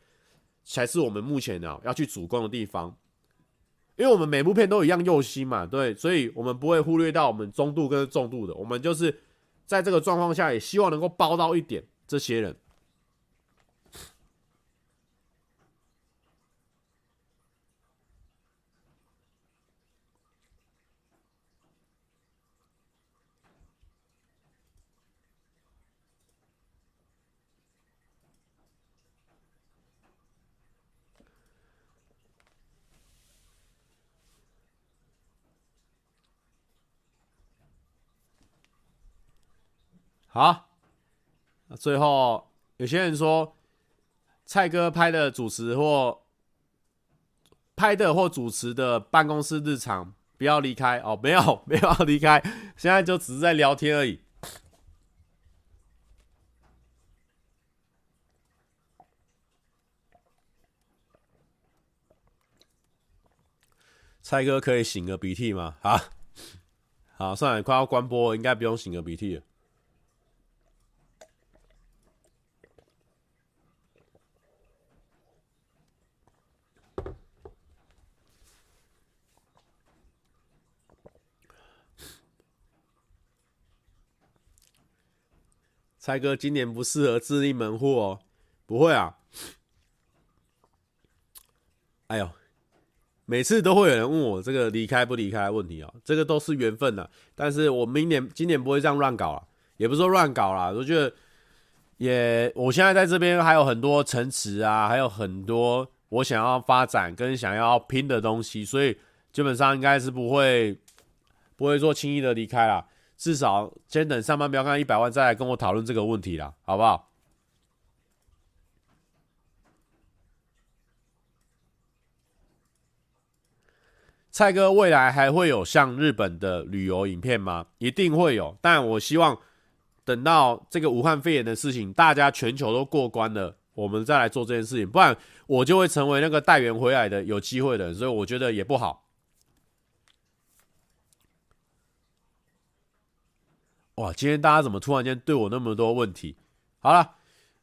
才是我们目前呢要去主攻的地方，因为我们每部片都一样用心嘛，对，所以我们不会忽略到我们中度跟重度的，我们就是在这个状况下也希望能够包到一点这些人。好，那最后有些人说，蔡哥拍的主持或拍的或主持的办公室日常，不要离开哦，没有没有要离开，现在就只是在聊天而已。蔡哥可以擤个鼻涕吗？好，好，算了，快要关播，应该不用擤个鼻涕了。蔡哥今年不适合自立门户哦，不会啊。哎呦，每次都会有人问我这个离开不离开的问题哦，这个都是缘分的。但是我明年今年不会这样乱搞了，也不是说乱搞啦，我觉得也，我现在在这边还有很多城池啊，还有很多我想要发展跟想要拼的东西，所以基本上应该是不会不会说轻易的离开啦。至少先等上班不要看一百万，再来跟我讨论这个问题啦，好不好？蔡哥未来还会有像日本的旅游影片吗？一定会有，但我希望等到这个武汉肺炎的事情，大家全球都过关了，我们再来做这件事情，不然我就会成为那个带援回来的有机会的，所以我觉得也不好。哇，今天大家怎么突然间对我那么多问题？好了，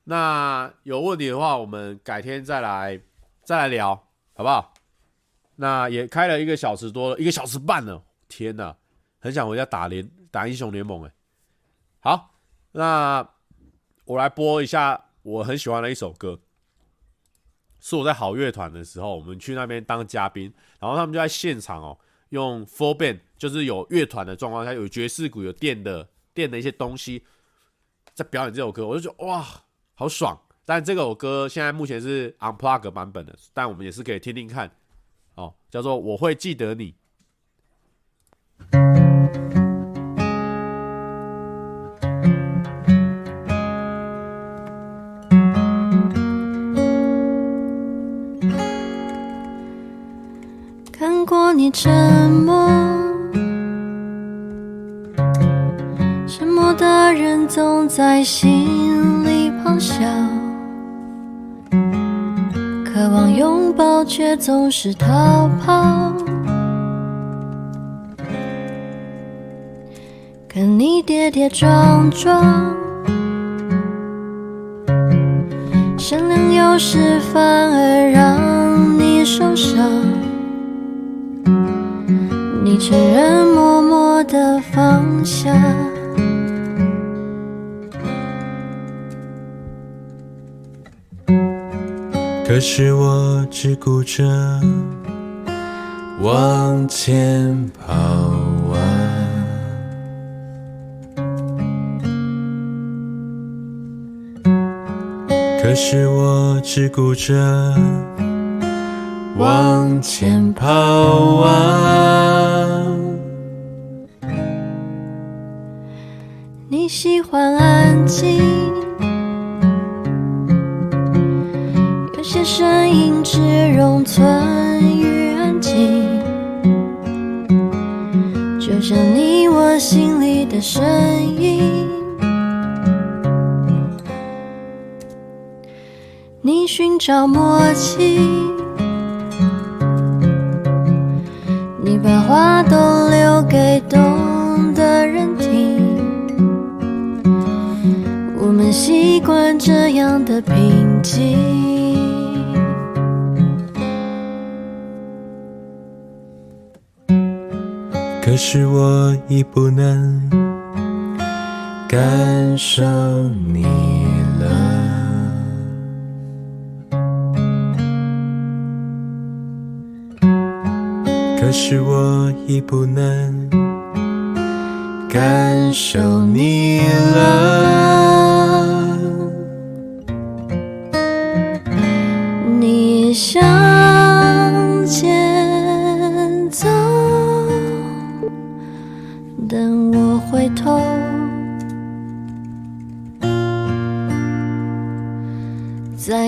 那有问题的话，我们改天再来再来聊，好不好？那也开了一个小时多了，一个小时半了，天哪，很想回家打联打英雄联盟哎。好，那我来播一下我很喜欢的一首歌，是我在好乐团的时候，我们去那边当嘉宾，然后他们就在现场哦，用 four band，就是有乐团的状况下，有爵士鼓，有电的。垫的一些东西，在表演这首歌，我就觉得哇，好爽！但这首歌现在目前是 unplug 版本的，但我们也是可以听听看，哦，叫做《我会记得你》。看过你沉默。总在心里咆哮，渴望拥抱却总是逃跑。看你跌跌撞撞，善良有时反而让你受伤，你承认默默的放下。可是我只顾着往前跑啊，可是我只顾着往前跑啊。你喜欢安静。声音只容存于安静，就像你我心里的声音。你寻找默契，你把话都留给懂的人听。我们习惯这样的平静。可是我已不能感受你了，可是我已不能感受你了，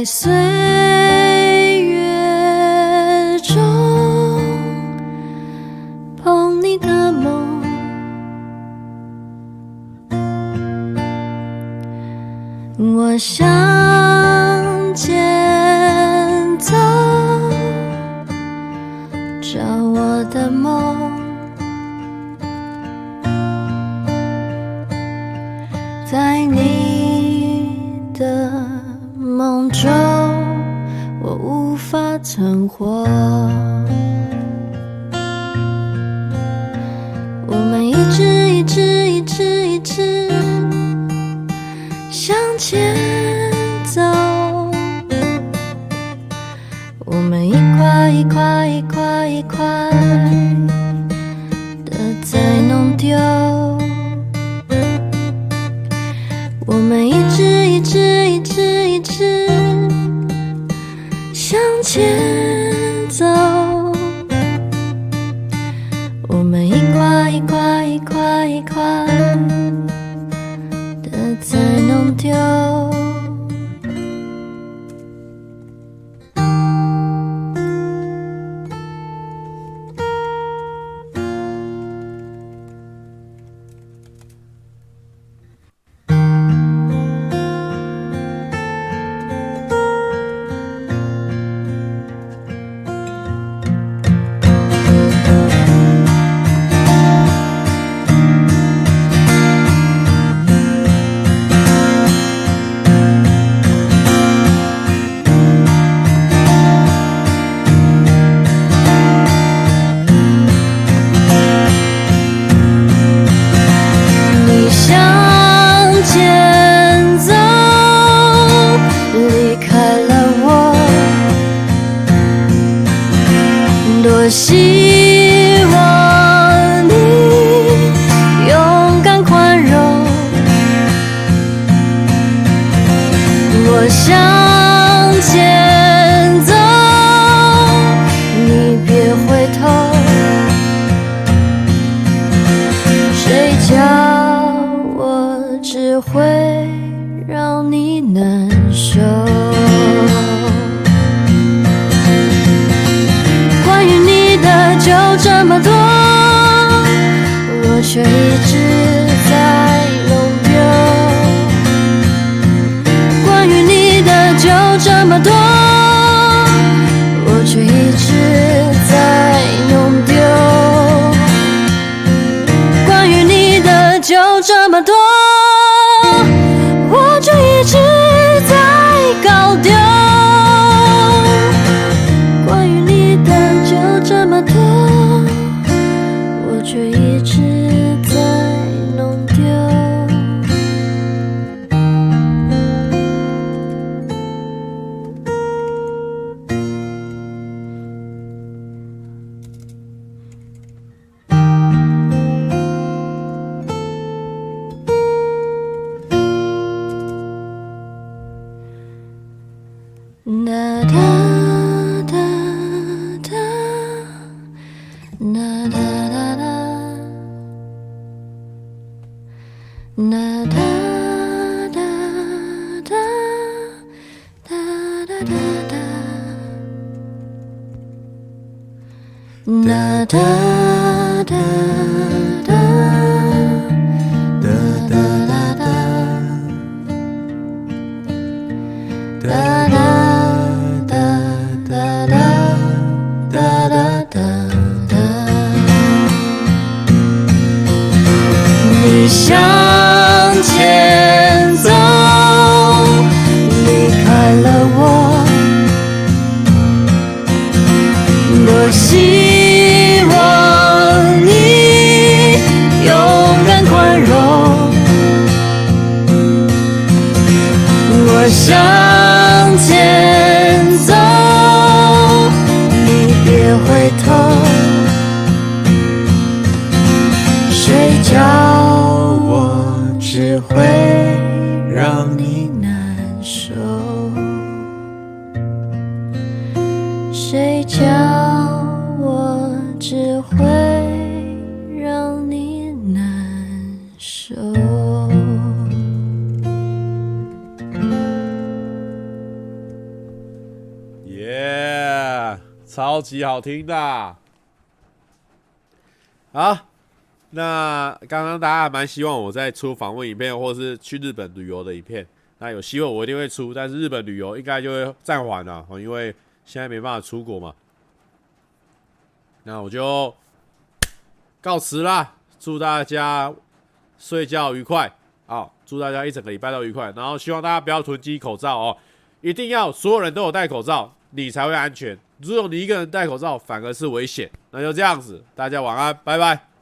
在岁月中捧你的梦，我想活。却一直在弄丢。关于你的就这么多，我却一直在弄丢。关于你的就这么多，好听的，好，那刚刚大家还蛮希望我在出访问影片，或是去日本旅游的影片。那有希望我一定会出，但是日本旅游应该就会暂缓了，因为现在没办法出国嘛。那我就告辞啦，祝大家睡觉愉快，啊，祝大家一整个礼拜都愉快。然后希望大家不要囤积口罩哦，一定要所有人都有戴口罩，你才会安全。如果你一个人戴口罩，反而是危险。那就这样子，大家晚安，拜拜。